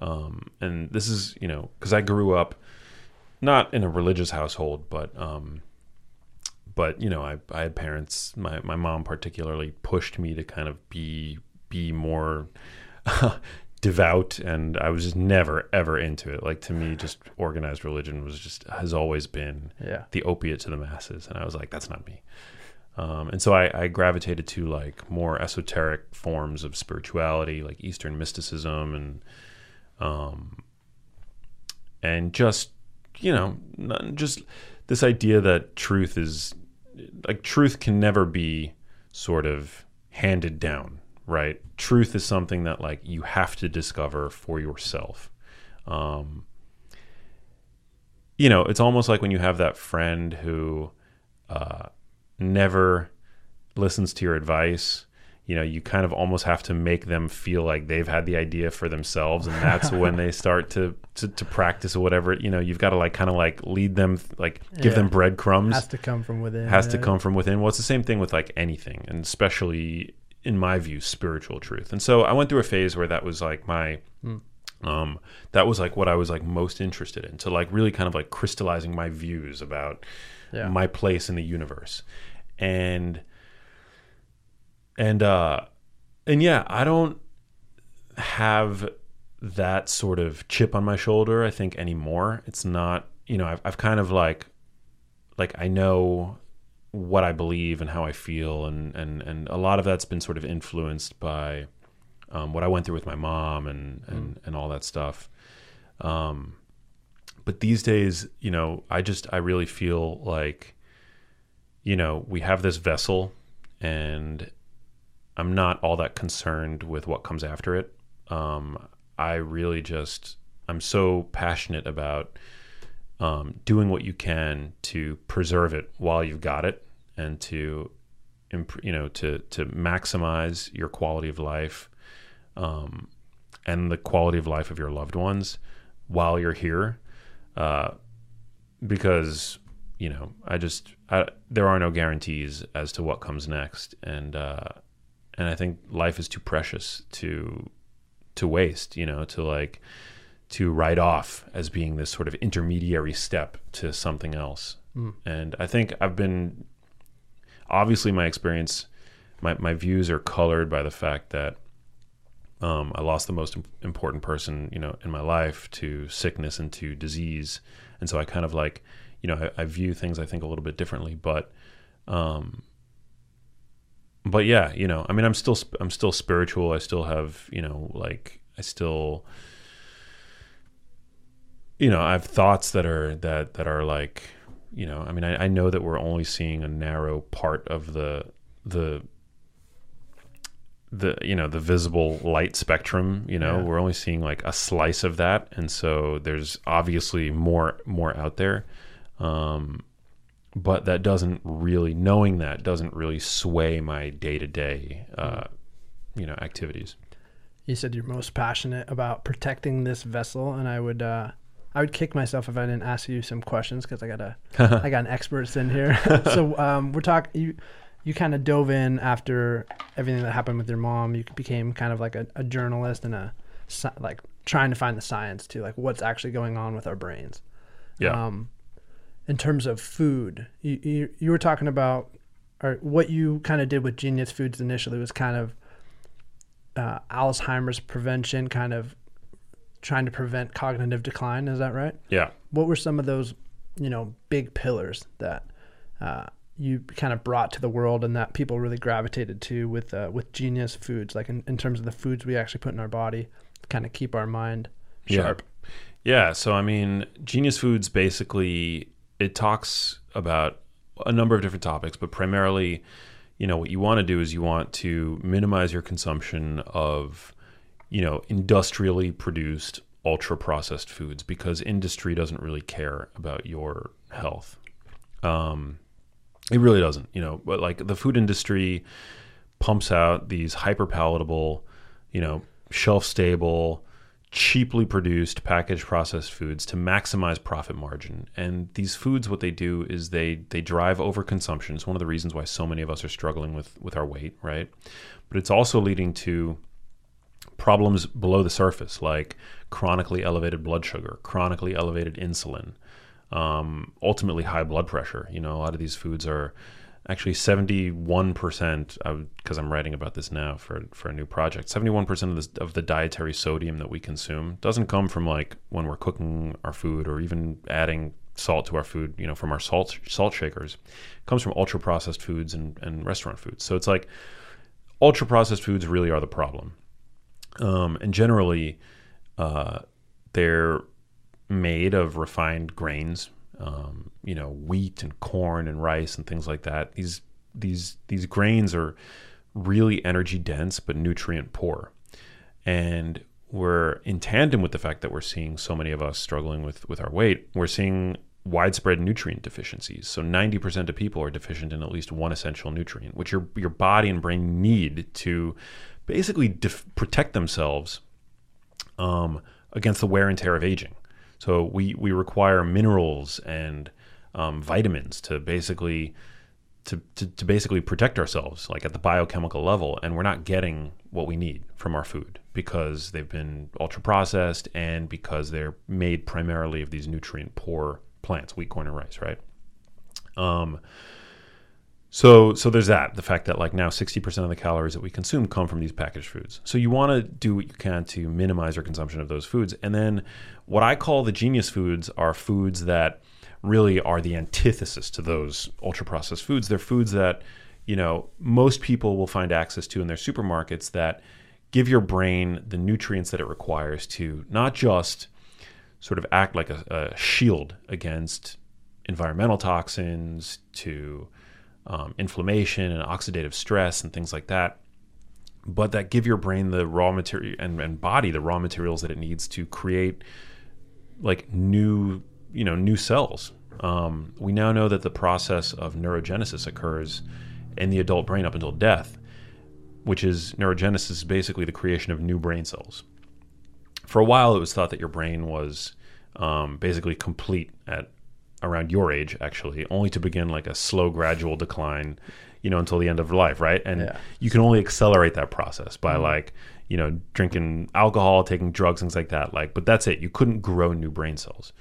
um and this is you know because I grew up not in a religious household, but um but you know I I had parents my my mom particularly pushed me to kind of be be more devout and I was just never ever into it. Like to me just organized religion was just has always been Yeah. the opiate to the masses and I was like that's not me. Um, and so I, I gravitated to like more esoteric forms of spirituality like Eastern mysticism and um and just you know not, just this idea that truth is like truth can never be sort of handed down right? Truth is something that like you have to discover for yourself. Um you know it's almost like when you have that friend who uh never listens to your advice you know you kind of almost have to make them feel like they've had the idea for themselves and that's when they start to, to to practice or whatever you know you've got to like kind of like lead them like give Yeah. them breadcrumbs Has to come from within. has to come from within. Well, it's the same thing with like anything, and especially in my view, spiritual truth. And so I went through a phase where that was like my, um, that was like what I was like most interested in. To like really kind of like crystallizing my views about Yeah. my place in the universe, and and uh, and yeah, I don't have that sort of chip on my shoulder. I think anymore. It's not. You know, I've I've kind of like like I know what I believe and how I feel, and and and a lot of that's been sort of influenced by um, what I went through with my mom and and mm. and all that stuff. Um, but these days, you know, I just I really feel like, you know, we have this vessel, and I'm not all that concerned with what comes after it. Um, I really just I'm so passionate about um, doing what you can to preserve it while you've got it and to imp- you know to to maximize your quality of life um, and the quality of life of your loved ones while you're here uh, because you know I just I, there are no guarantees as to what comes next and uh, and I think life is too precious to to waste you know to like to write off as being this sort of intermediary step to something else. Mm. And I think I've been obviously my experience, my, my views are colored by the fact that um, I lost the most important person, you know, in my life to sickness and to disease, and so I kind of like, you know, I, I view things I think a little bit differently. But, um, but yeah, you know, I mean, I'm still I'm still spiritual. I still have, you know, like I still you know, I have thoughts that are that that are like, you know, I mean, I, I know that we're only seeing a narrow part of the the the you know the visible light spectrum you know yeah. we're only seeing like a slice of that and so there's obviously more more out there um but that doesn't really knowing that doesn't really sway my day-to-day uh you know activities you said you're most passionate about protecting this vessel and i would uh I would kick myself if I didn't ask you some questions because I got a I got an experts in here. so um, we're talking you you kind of dove in after everything that happened with your mom. You became kind of like a, a journalist and a like trying to find the science to like what's actually going on with our brains. Yeah. Um, in terms of food, you, you you were talking about or what you kind of did with Genius Foods initially was kind of uh, Alzheimer's prevention, kind of trying to prevent cognitive decline. Is that right? Yeah. What were some of those, you know, big pillars that uh, you kind of brought to the world and that people really gravitated to with uh, with Genius Foods, like in, in terms of the foods we actually put in our body, to kind of keep our mind sharp. Yeah. yeah. So I mean, Genius Foods basically it talks about a number of different topics, but primarily, you know, what you want to do is you want to minimize your consumption of you know, industrially produced ultra processed foods because industry doesn't really care about your health. Um, it really doesn't, you know, but like the food industry pumps out these hyper palatable, you know, shelf stable, cheaply produced packaged processed foods to maximize profit margin. And these foods, what they do is they they drive overconsumption. It's one of the reasons why so many of us are struggling with with our weight, right? But it's also leading to problems below the surface, like chronically elevated blood sugar, chronically elevated insulin, um, ultimately high blood pressure. You know, a lot of these foods are actually 71% because I'm writing about this now for, for a new project 71% of, this, of the dietary sodium that we consume doesn't come from like when we're cooking our food or even adding salt to our food you know from our salt salt shakers. It comes from ultra processed foods and, and restaurant foods. So it's like ultra processed foods really are the problem. Um, and generally, uh, they're made of refined grains, um, you know, wheat and corn and rice and things like that. These these these grains are really energy dense but nutrient poor, and we're in tandem with the fact that we're seeing so many of us struggling with with our weight. We're seeing widespread nutrient deficiencies. So 90% of people are deficient in at least one essential nutrient, which your your body and brain need to basically def- protect themselves um, against the wear and tear of aging. So we we require minerals and um, vitamins to basically to, to, to basically protect ourselves, like at the biochemical level, and we're not getting what we need from our food because they've been ultra processed and because they're made primarily of these nutrient poor plants, wheat, corn, and rice, right? Um, So, so there's that. The fact that like now 60% of the calories that we consume come from these packaged foods. So you want to do what you can to minimize your consumption of those foods. And then what I call the genius foods are foods that really are the antithesis to those ultra processed foods. They're foods that, you know, most people will find access to in their supermarkets that give your brain the nutrients that it requires to not just sort of act like a, a shield against environmental toxins, to um, inflammation and oxidative stress and things like that, but that give your brain the raw material and, and body the raw materials that it needs to create like new, you know, new cells. Um, we now know that the process of neurogenesis occurs in the adult brain up until death, which is neurogenesis is basically the creation of new brain cells. For a while, it was thought that your brain was um, basically complete at around your age actually only to begin like a slow gradual decline you know until the end of life right and Yeah. you can only accelerate that process by Mm-hmm. like you know drinking alcohol taking drugs things like that like but that's it you couldn't grow new brain cells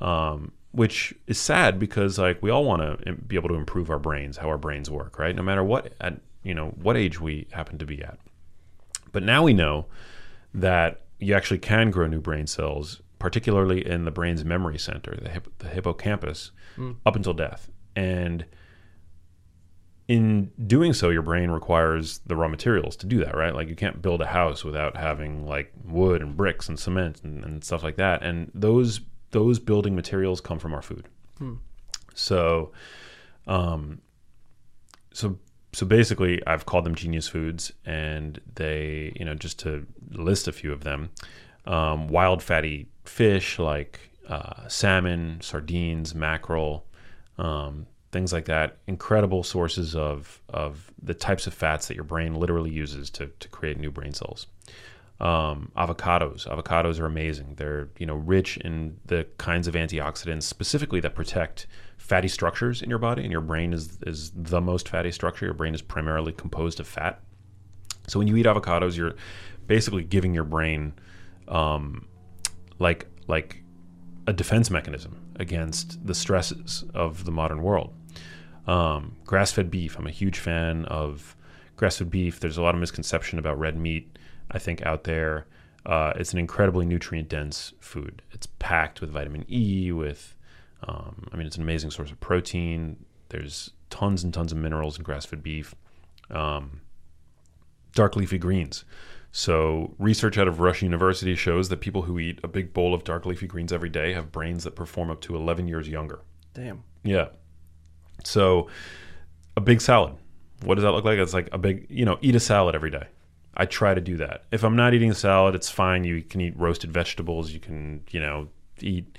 um, which is sad because like we all want to be able to improve our brains how our brains work right no matter what at you know what age we happen to be at but now we know that you actually can grow new brain cells, particularly in the brain's memory center, the, hip, the hippocampus, up until death. And in doing so, your brain requires the raw materials to do that, right? Like you can't build a house without having like wood and bricks and cement and, and stuff like that. And those those building materials come from our food. So, um, so so basically, I've called them genius foods, and they, you know, just to list a few of them, um, wild fatty fish like uh, salmon, sardines, mackerel, um, things like that. Incredible sources of of the types of fats that your brain literally uses to to create new brain cells. Um, avocados. Avocados are amazing. They're you know rich in the kinds of antioxidants specifically that protect fatty structures in your body. And your brain is is the most fatty structure. Your brain is primarily composed of fat. So when you eat avocados, you're basically giving your brain um, like like a defense mechanism against the stresses of the modern world. Um, grass-fed beef. I'm a huge fan of grass-fed beef. There's a lot of misconception about red meat. I think out there, uh, it's an incredibly nutrient-dense food. It's packed with vitamin E. With, um, I mean, it's an amazing source of protein. There's tons and tons of minerals in grass-fed beef. Um, dark leafy greens. So, research out of Rush University shows that people who eat a big bowl of dark leafy greens every day have brains that perform up to 11 years younger. Damn. Yeah. So, a big salad. What does that look like? It's like a big, you know, eat a salad every day. I try to do that. If I'm not eating a salad, it's fine. You can eat roasted vegetables. You can, you know, eat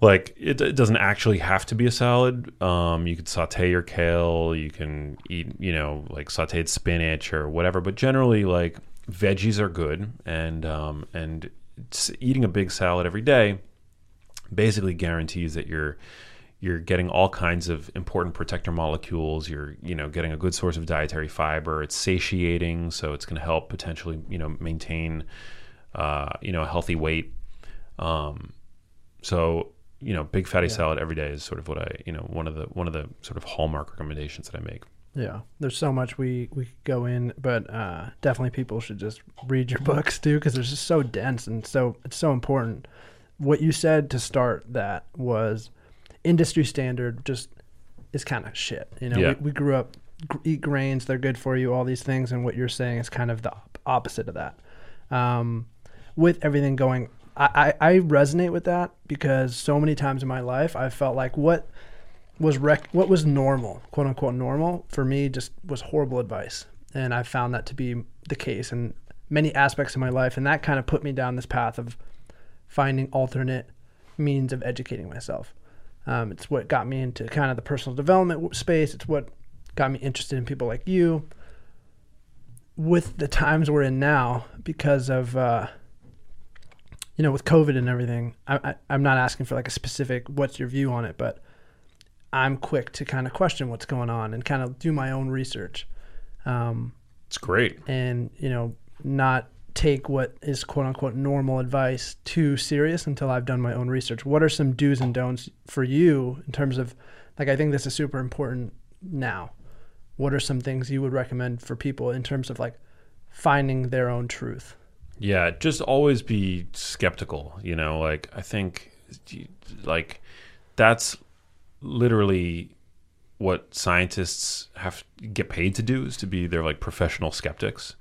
like it, it doesn't actually have to be a salad. Um, you could saute your kale. You can eat, you know, like sautéed spinach or whatever. But generally, like veggies are good, and um, and eating a big salad every day basically guarantees that you're you're getting all kinds of important protector molecules you're you know getting a good source of dietary fiber it's satiating so it's going to help potentially you know maintain uh, you know a healthy weight um, so you know big fatty salad every day is sort of what i you know one of the one of the sort of hallmark recommendations that i make Yeah, there's so much we we could go in, but uh, definitely people should just read your books too because they're just so dense and so it's so important. What you said to start that was industry standard just is kind of shit. You know, Yeah. we, we grew up eat grains, they're good for you, all these things, and what you're saying is kind of the opposite of that. Um, with everything going, I, I, resonate with that because so many times in my life I felt like what was rec- what was normal, quote unquote normal, for me just was horrible advice. And I found that to be the case in many aspects of my life. And that kind of put me down this path of finding alternate means of educating myself. Um, it's what got me into kind of the personal development space. It's what got me interested in people like you. With the times we're in now, because of, uh, you know, with COVID and everything, I, I, I'm not asking for like a specific, what's your view on it, but I'm quick to kind of question what's going on and kind of do my own research. Um, it's great and you know not take what is quote unquote normal advice too serious until I've done my own research. What are some do's and don'ts for you in terms of like I think this is super important now, what are some things you would recommend for people in terms of like finding their own truth? Yeah, just always be skeptical. You know, like I think, like that's literally what scientists have get paid to do is to be they're like professional skeptics.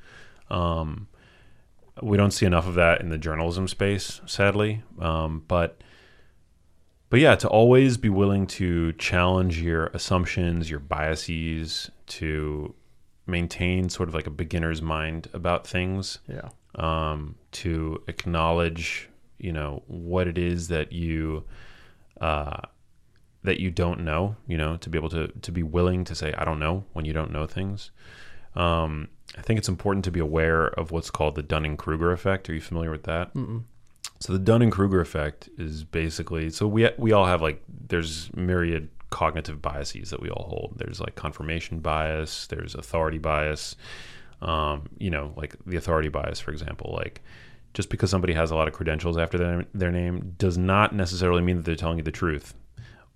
Um, we don't see enough of that in the journalism space, sadly. Um, but but yeah, to always be willing to challenge your assumptions, your biases, to maintain sort of like a beginner's mind about things. Yeah. Um, to acknowledge, you know, what it is that you uh, that you don't know. You know, to be able to to be willing to say I don't know when you don't know things. Um, I think it's important to be aware of what's called the Dunning Kruger effect. Are you familiar with that? Mm-mm. So the Dunning Kruger effect is basically so we we all have like there's myriad cognitive biases that we all hold. There's like confirmation bias, there's authority bias. Um, you know, like the authority bias, for example, like just because somebody has a lot of credentials after their, their name does not necessarily mean that they're telling you the truth,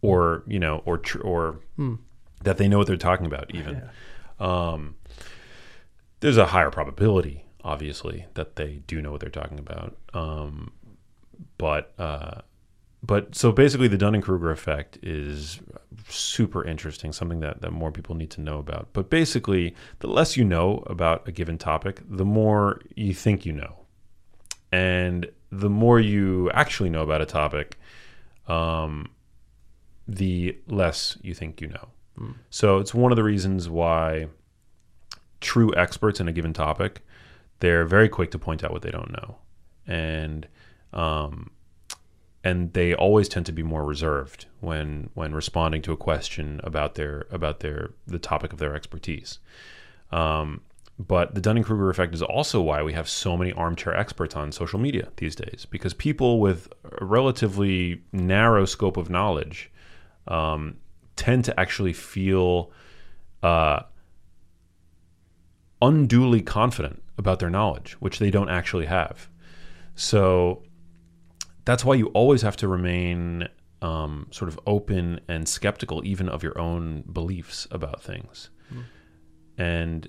or you know, or tr- or Hmm. that they know what they're talking about. Even Yeah. um, there's a higher probability, obviously, that they do know what they're talking about. Um, but uh, but so basically, the Dunning Kruger effect is super interesting, something that, that more people need to know about. But basically, the less you know about a given topic, the more you think you know. And the more you actually know about a topic, um, the less you think you know. So it's one of the reasons why true experts in a given topic, they're very quick to point out what they don't know. And um, and they always tend to be more reserved when when responding to a question about their about their the topic of their expertise. Um, but the Dunning Kruger effect is also why we have so many armchair experts on social media these days, because people with a relatively narrow scope of knowledge um, tend to actually feel uh, unduly confident about their knowledge, which they don't actually have. So that's why you always have to remain um, sort of open and skeptical, even of your own beliefs about things. And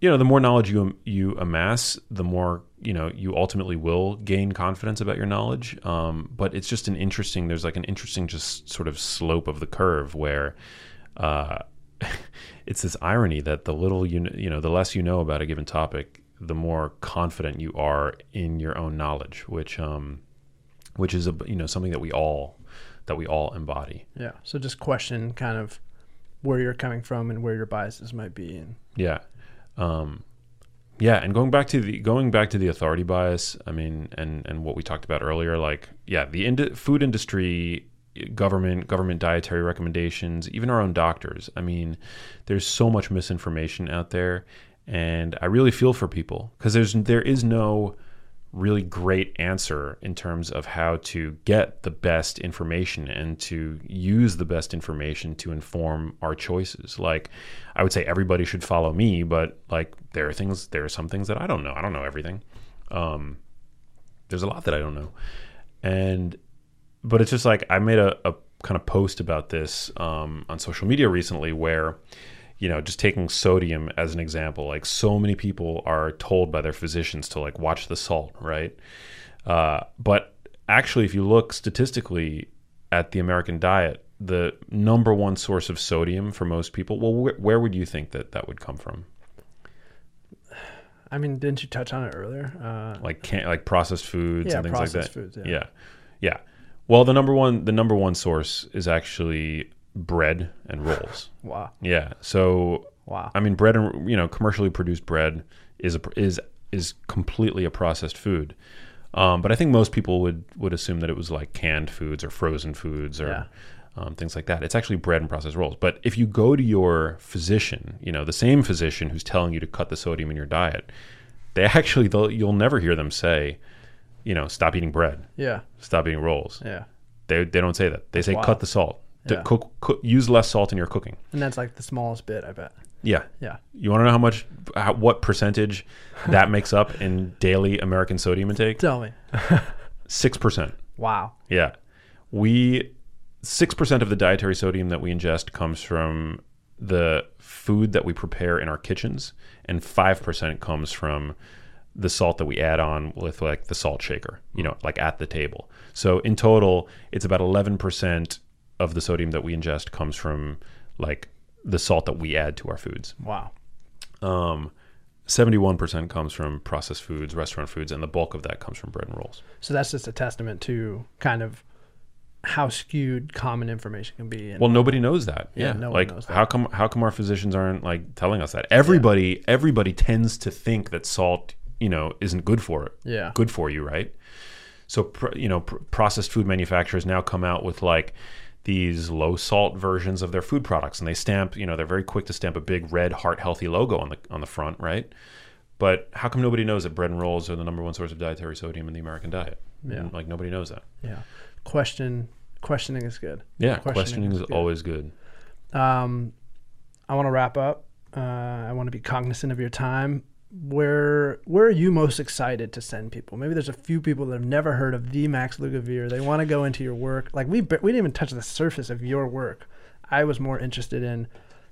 you know, the more knowledge you you amass, the more you know you ultimately will gain confidence about your knowledge. Um, but it's just an interesting. There's like an interesting, just sort of slope of the curve where. Uh, it's this irony that the little you kn- you know the less you know about a given topic the more confident you are in your own knowledge which um which is a you know something that we all that we all embody Yeah. So just question kind of where you're coming from and where your biases might be. And yeah um yeah and going back to the going back to the authority bias i mean and and what we talked about earlier like yeah the ind- food industry government government dietary recommendations even our own doctors i mean there's so much misinformation out there and i really feel for people because there's there is no really great answer in terms of how to get the best information and to use the best information to inform our choices. Like, I would say everybody should follow me, but like, there are things, there are some things that I don't know. I don't know everything. Um, there's a lot that I don't know. And, but it's just like, I made a, a kind of post about this um, on social media recently where, you know, just taking sodium as an example, like so many people are told by their physicians to like watch the salt, right? Uh, but actually, if you look statistically at the American diet, the number one source of sodium for most people, well, where, where would you think that that would come from? I mean, didn't you touch on it earlier? Uh, Like can like processed foods yeah, and things processed like that. foods. Yeah. Yeah, yeah. Well, the number one the number one source is actually bread and rolls. Wow. Yeah. So Wow. I mean, bread and you know, commercially produced bread is a, is is completely a processed food. Um, but I think most people would would assume that it was like canned foods or frozen foods or Yeah. um, things like that. It's actually bread and processed rolls. But if you go to your physician, you know, the same physician who's telling you to cut the sodium in your diet, they actually they'll, you'll never hear them say, you know, stop eating bread, Yeah. stop eating rolls. Yeah. They they don't say that. They say cut the salt. To Yeah. cook, cook, use less salt in your cooking. And that's like the smallest bit, I bet. Yeah, Yeah. you want to know how much, how, what percentage that makes up in daily American sodium intake? Tell me. Six percent. Wow. Yeah, we six percent of the dietary sodium that we ingest comes from the food that we prepare in our kitchens, and five percent comes from the salt that we add on with like the salt shaker, you know, like at the table. So in total, it's about 11% of the sodium that we ingest comes from like the salt that we add to our foods. Wow. Um, 71% comes from processed foods, restaurant foods, and the bulk of that comes from bread and rolls. So that's just a testament to kind of how skewed common information can be. Well, nobody knows that. Yeah, Yeah, no one like knows that. how come how come our physicians aren't like telling us that? Everybody everybody tends to think that salt, you know, isn't good for it. Yeah. good for you, right? So you know, pr- processed food manufacturers now come out with like these low salt versions of their food products, and they stamp, you know, they're very quick to stamp a big red heart healthy logo on the on the front, right? But how come nobody knows that bread and rolls are the number one source of dietary sodium in the American diet? Yeah. And, like nobody knows that. yeah. Question questioning is good. Yeah, Questioning questioning, is is good. always good. Um, I want to wrap up. Uh, I want to be cognizant of your time. Where where are you most excited to send people? Maybe there's a few people that have never heard of the Max Lugavere. They want to go into your work. Like we we didn't even touch the surface of your work. I was more interested in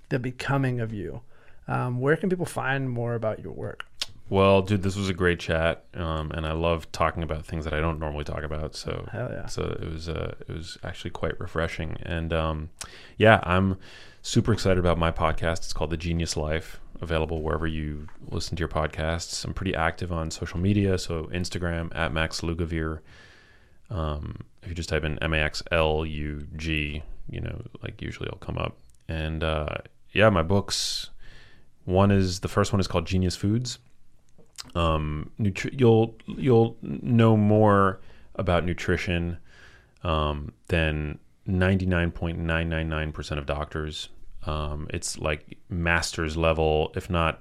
the becoming of you. Um, where can people find more about your work? Well, dude, this was a great chat, um, and I love talking about things that I don't normally talk about. So, yeah. so it was uh, it was actually quite refreshing, and um, yeah, I'm super excited about my podcast. It's called The Genius Life, available wherever you listen to your podcasts. I'm pretty active on social media, so Instagram at Max Lugavere. Um, if you just type in M A X L U G, you know, like usually it'll come up. And uh, yeah, my books. One is the first one is called Genius Foods um, nutri- you'll you'll know more about nutrition um, than 99.999% of doctors. Um, it's like master's level, if not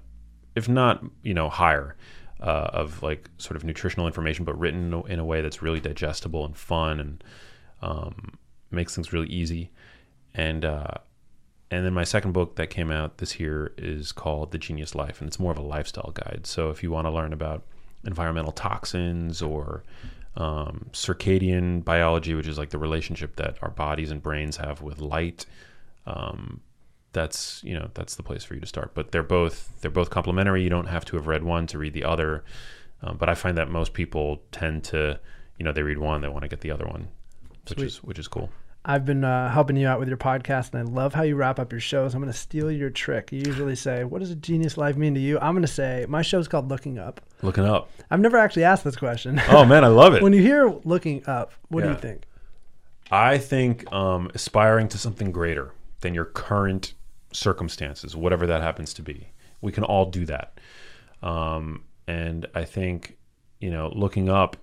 if not you know higher, uh, of like sort of nutritional information, but written in a, way that's really digestible and fun and um, makes things really easy. And uh, and then my second book that came out this year is called The Genius Life, and it's more of a lifestyle guide. So if you want to learn about environmental toxins or um, circadian biology, which is like the relationship that our bodies and brains have with light, um, that's you know that's the place for you to start. But they're both they're both complementary. You don't have to have read one to read the other. Um, but I find that most people tend to you know they read one, they want to get the other one, which Sweet. is which is cool. I've been uh, helping you out with your podcast, and I love how you wrap up your shows. I'm going to steal your trick. You usually say, "What does a genius life mean to you?" I'm going to say, "My show's called Looking Up." Looking up. I've never actually asked this question. Oh man, I love it. when you hear "Looking Up," what do you think? I think um, aspiring to something greater than your current circumstances, whatever that happens to be. We can all do that. Um, and I think, you know, looking up,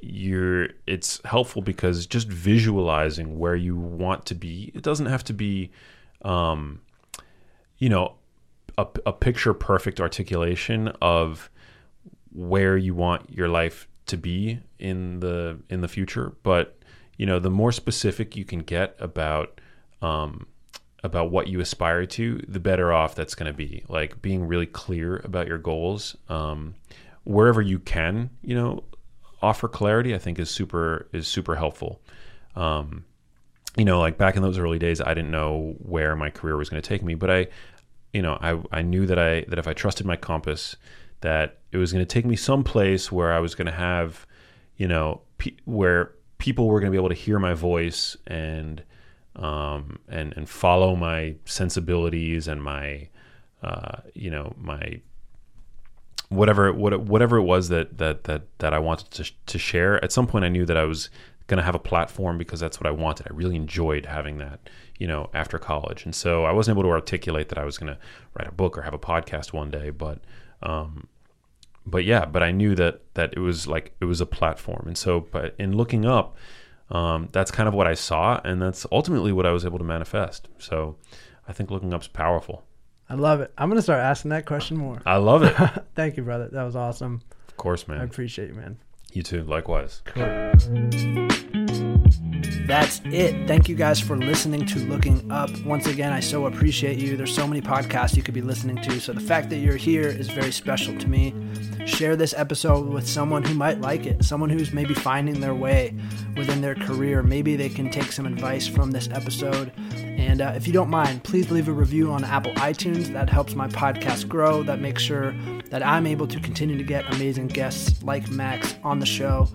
you're it's helpful because just visualizing where you want to be. It doesn't have to be, um, you know, a, a picture perfect articulation of where you want your life to be in the in the future but you know the more specific you can get about um, about what you aspire to the better off that's going to be. Like being really clear about your goals um, wherever you can you know offer clarity i think is super is super helpful. Um, you know like back in those early days i didn't know where my career was going to take me but i you know i i knew that i that if i trusted my compass that it was going to take me someplace where i was going to have you know pe- where people were going to be able to hear my voice and um and and follow my sensibilities and my uh you know my whatever what, whatever it was that that that that I wanted to to share. At some point, I knew that I was going to have a platform because that's what I wanted. I really enjoyed having that, you know, after college, and so I wasn't able to articulate that I was going to write a book or have a podcast one day, but. Um, but yeah, but I knew that that it was like it was a platform, and so but in looking up, um, that's kind of what I saw, and that's ultimately what I was able to manifest. So, I think looking up's powerful. I love it. I'm going to start asking that question more. I love it. Thank you, brother. That was awesome. Of course, man. I appreciate you, man. You too. Likewise. Cool. That's it. Thank you guys for listening to Looking Up. Once again, I so appreciate you. There's so many podcasts you could be listening to. So the fact that you're here is very special to me. Share this episode with someone who might like it, someone who's maybe finding their way within their career. Maybe they can take some advice from this episode. And uh, if you don't mind, please leave a review on Apple iTunes. That helps my podcast grow. That makes sure that I'm able to continue to get amazing guests like Max on the show.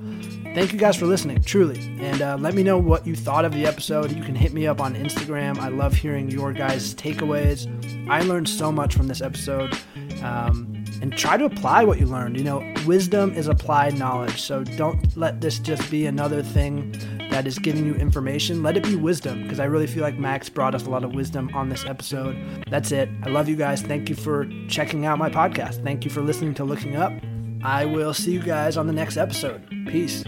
Thank you guys for listening, truly. And uh, let me know what you thought of the episode. You can hit me up on Instagram. I love hearing your guys' takeaways. I learned so much from this episode. Um, and try to apply what you learned. You know, wisdom is applied knowledge. So don't let this just be another thing that is giving you information. Let it be wisdom because I really feel like Max brought us a lot of wisdom on this episode. That's it. I love you guys. Thank you for checking out my podcast. Thank you for listening to Looking Up. I will see you guys on the next episode. Peace.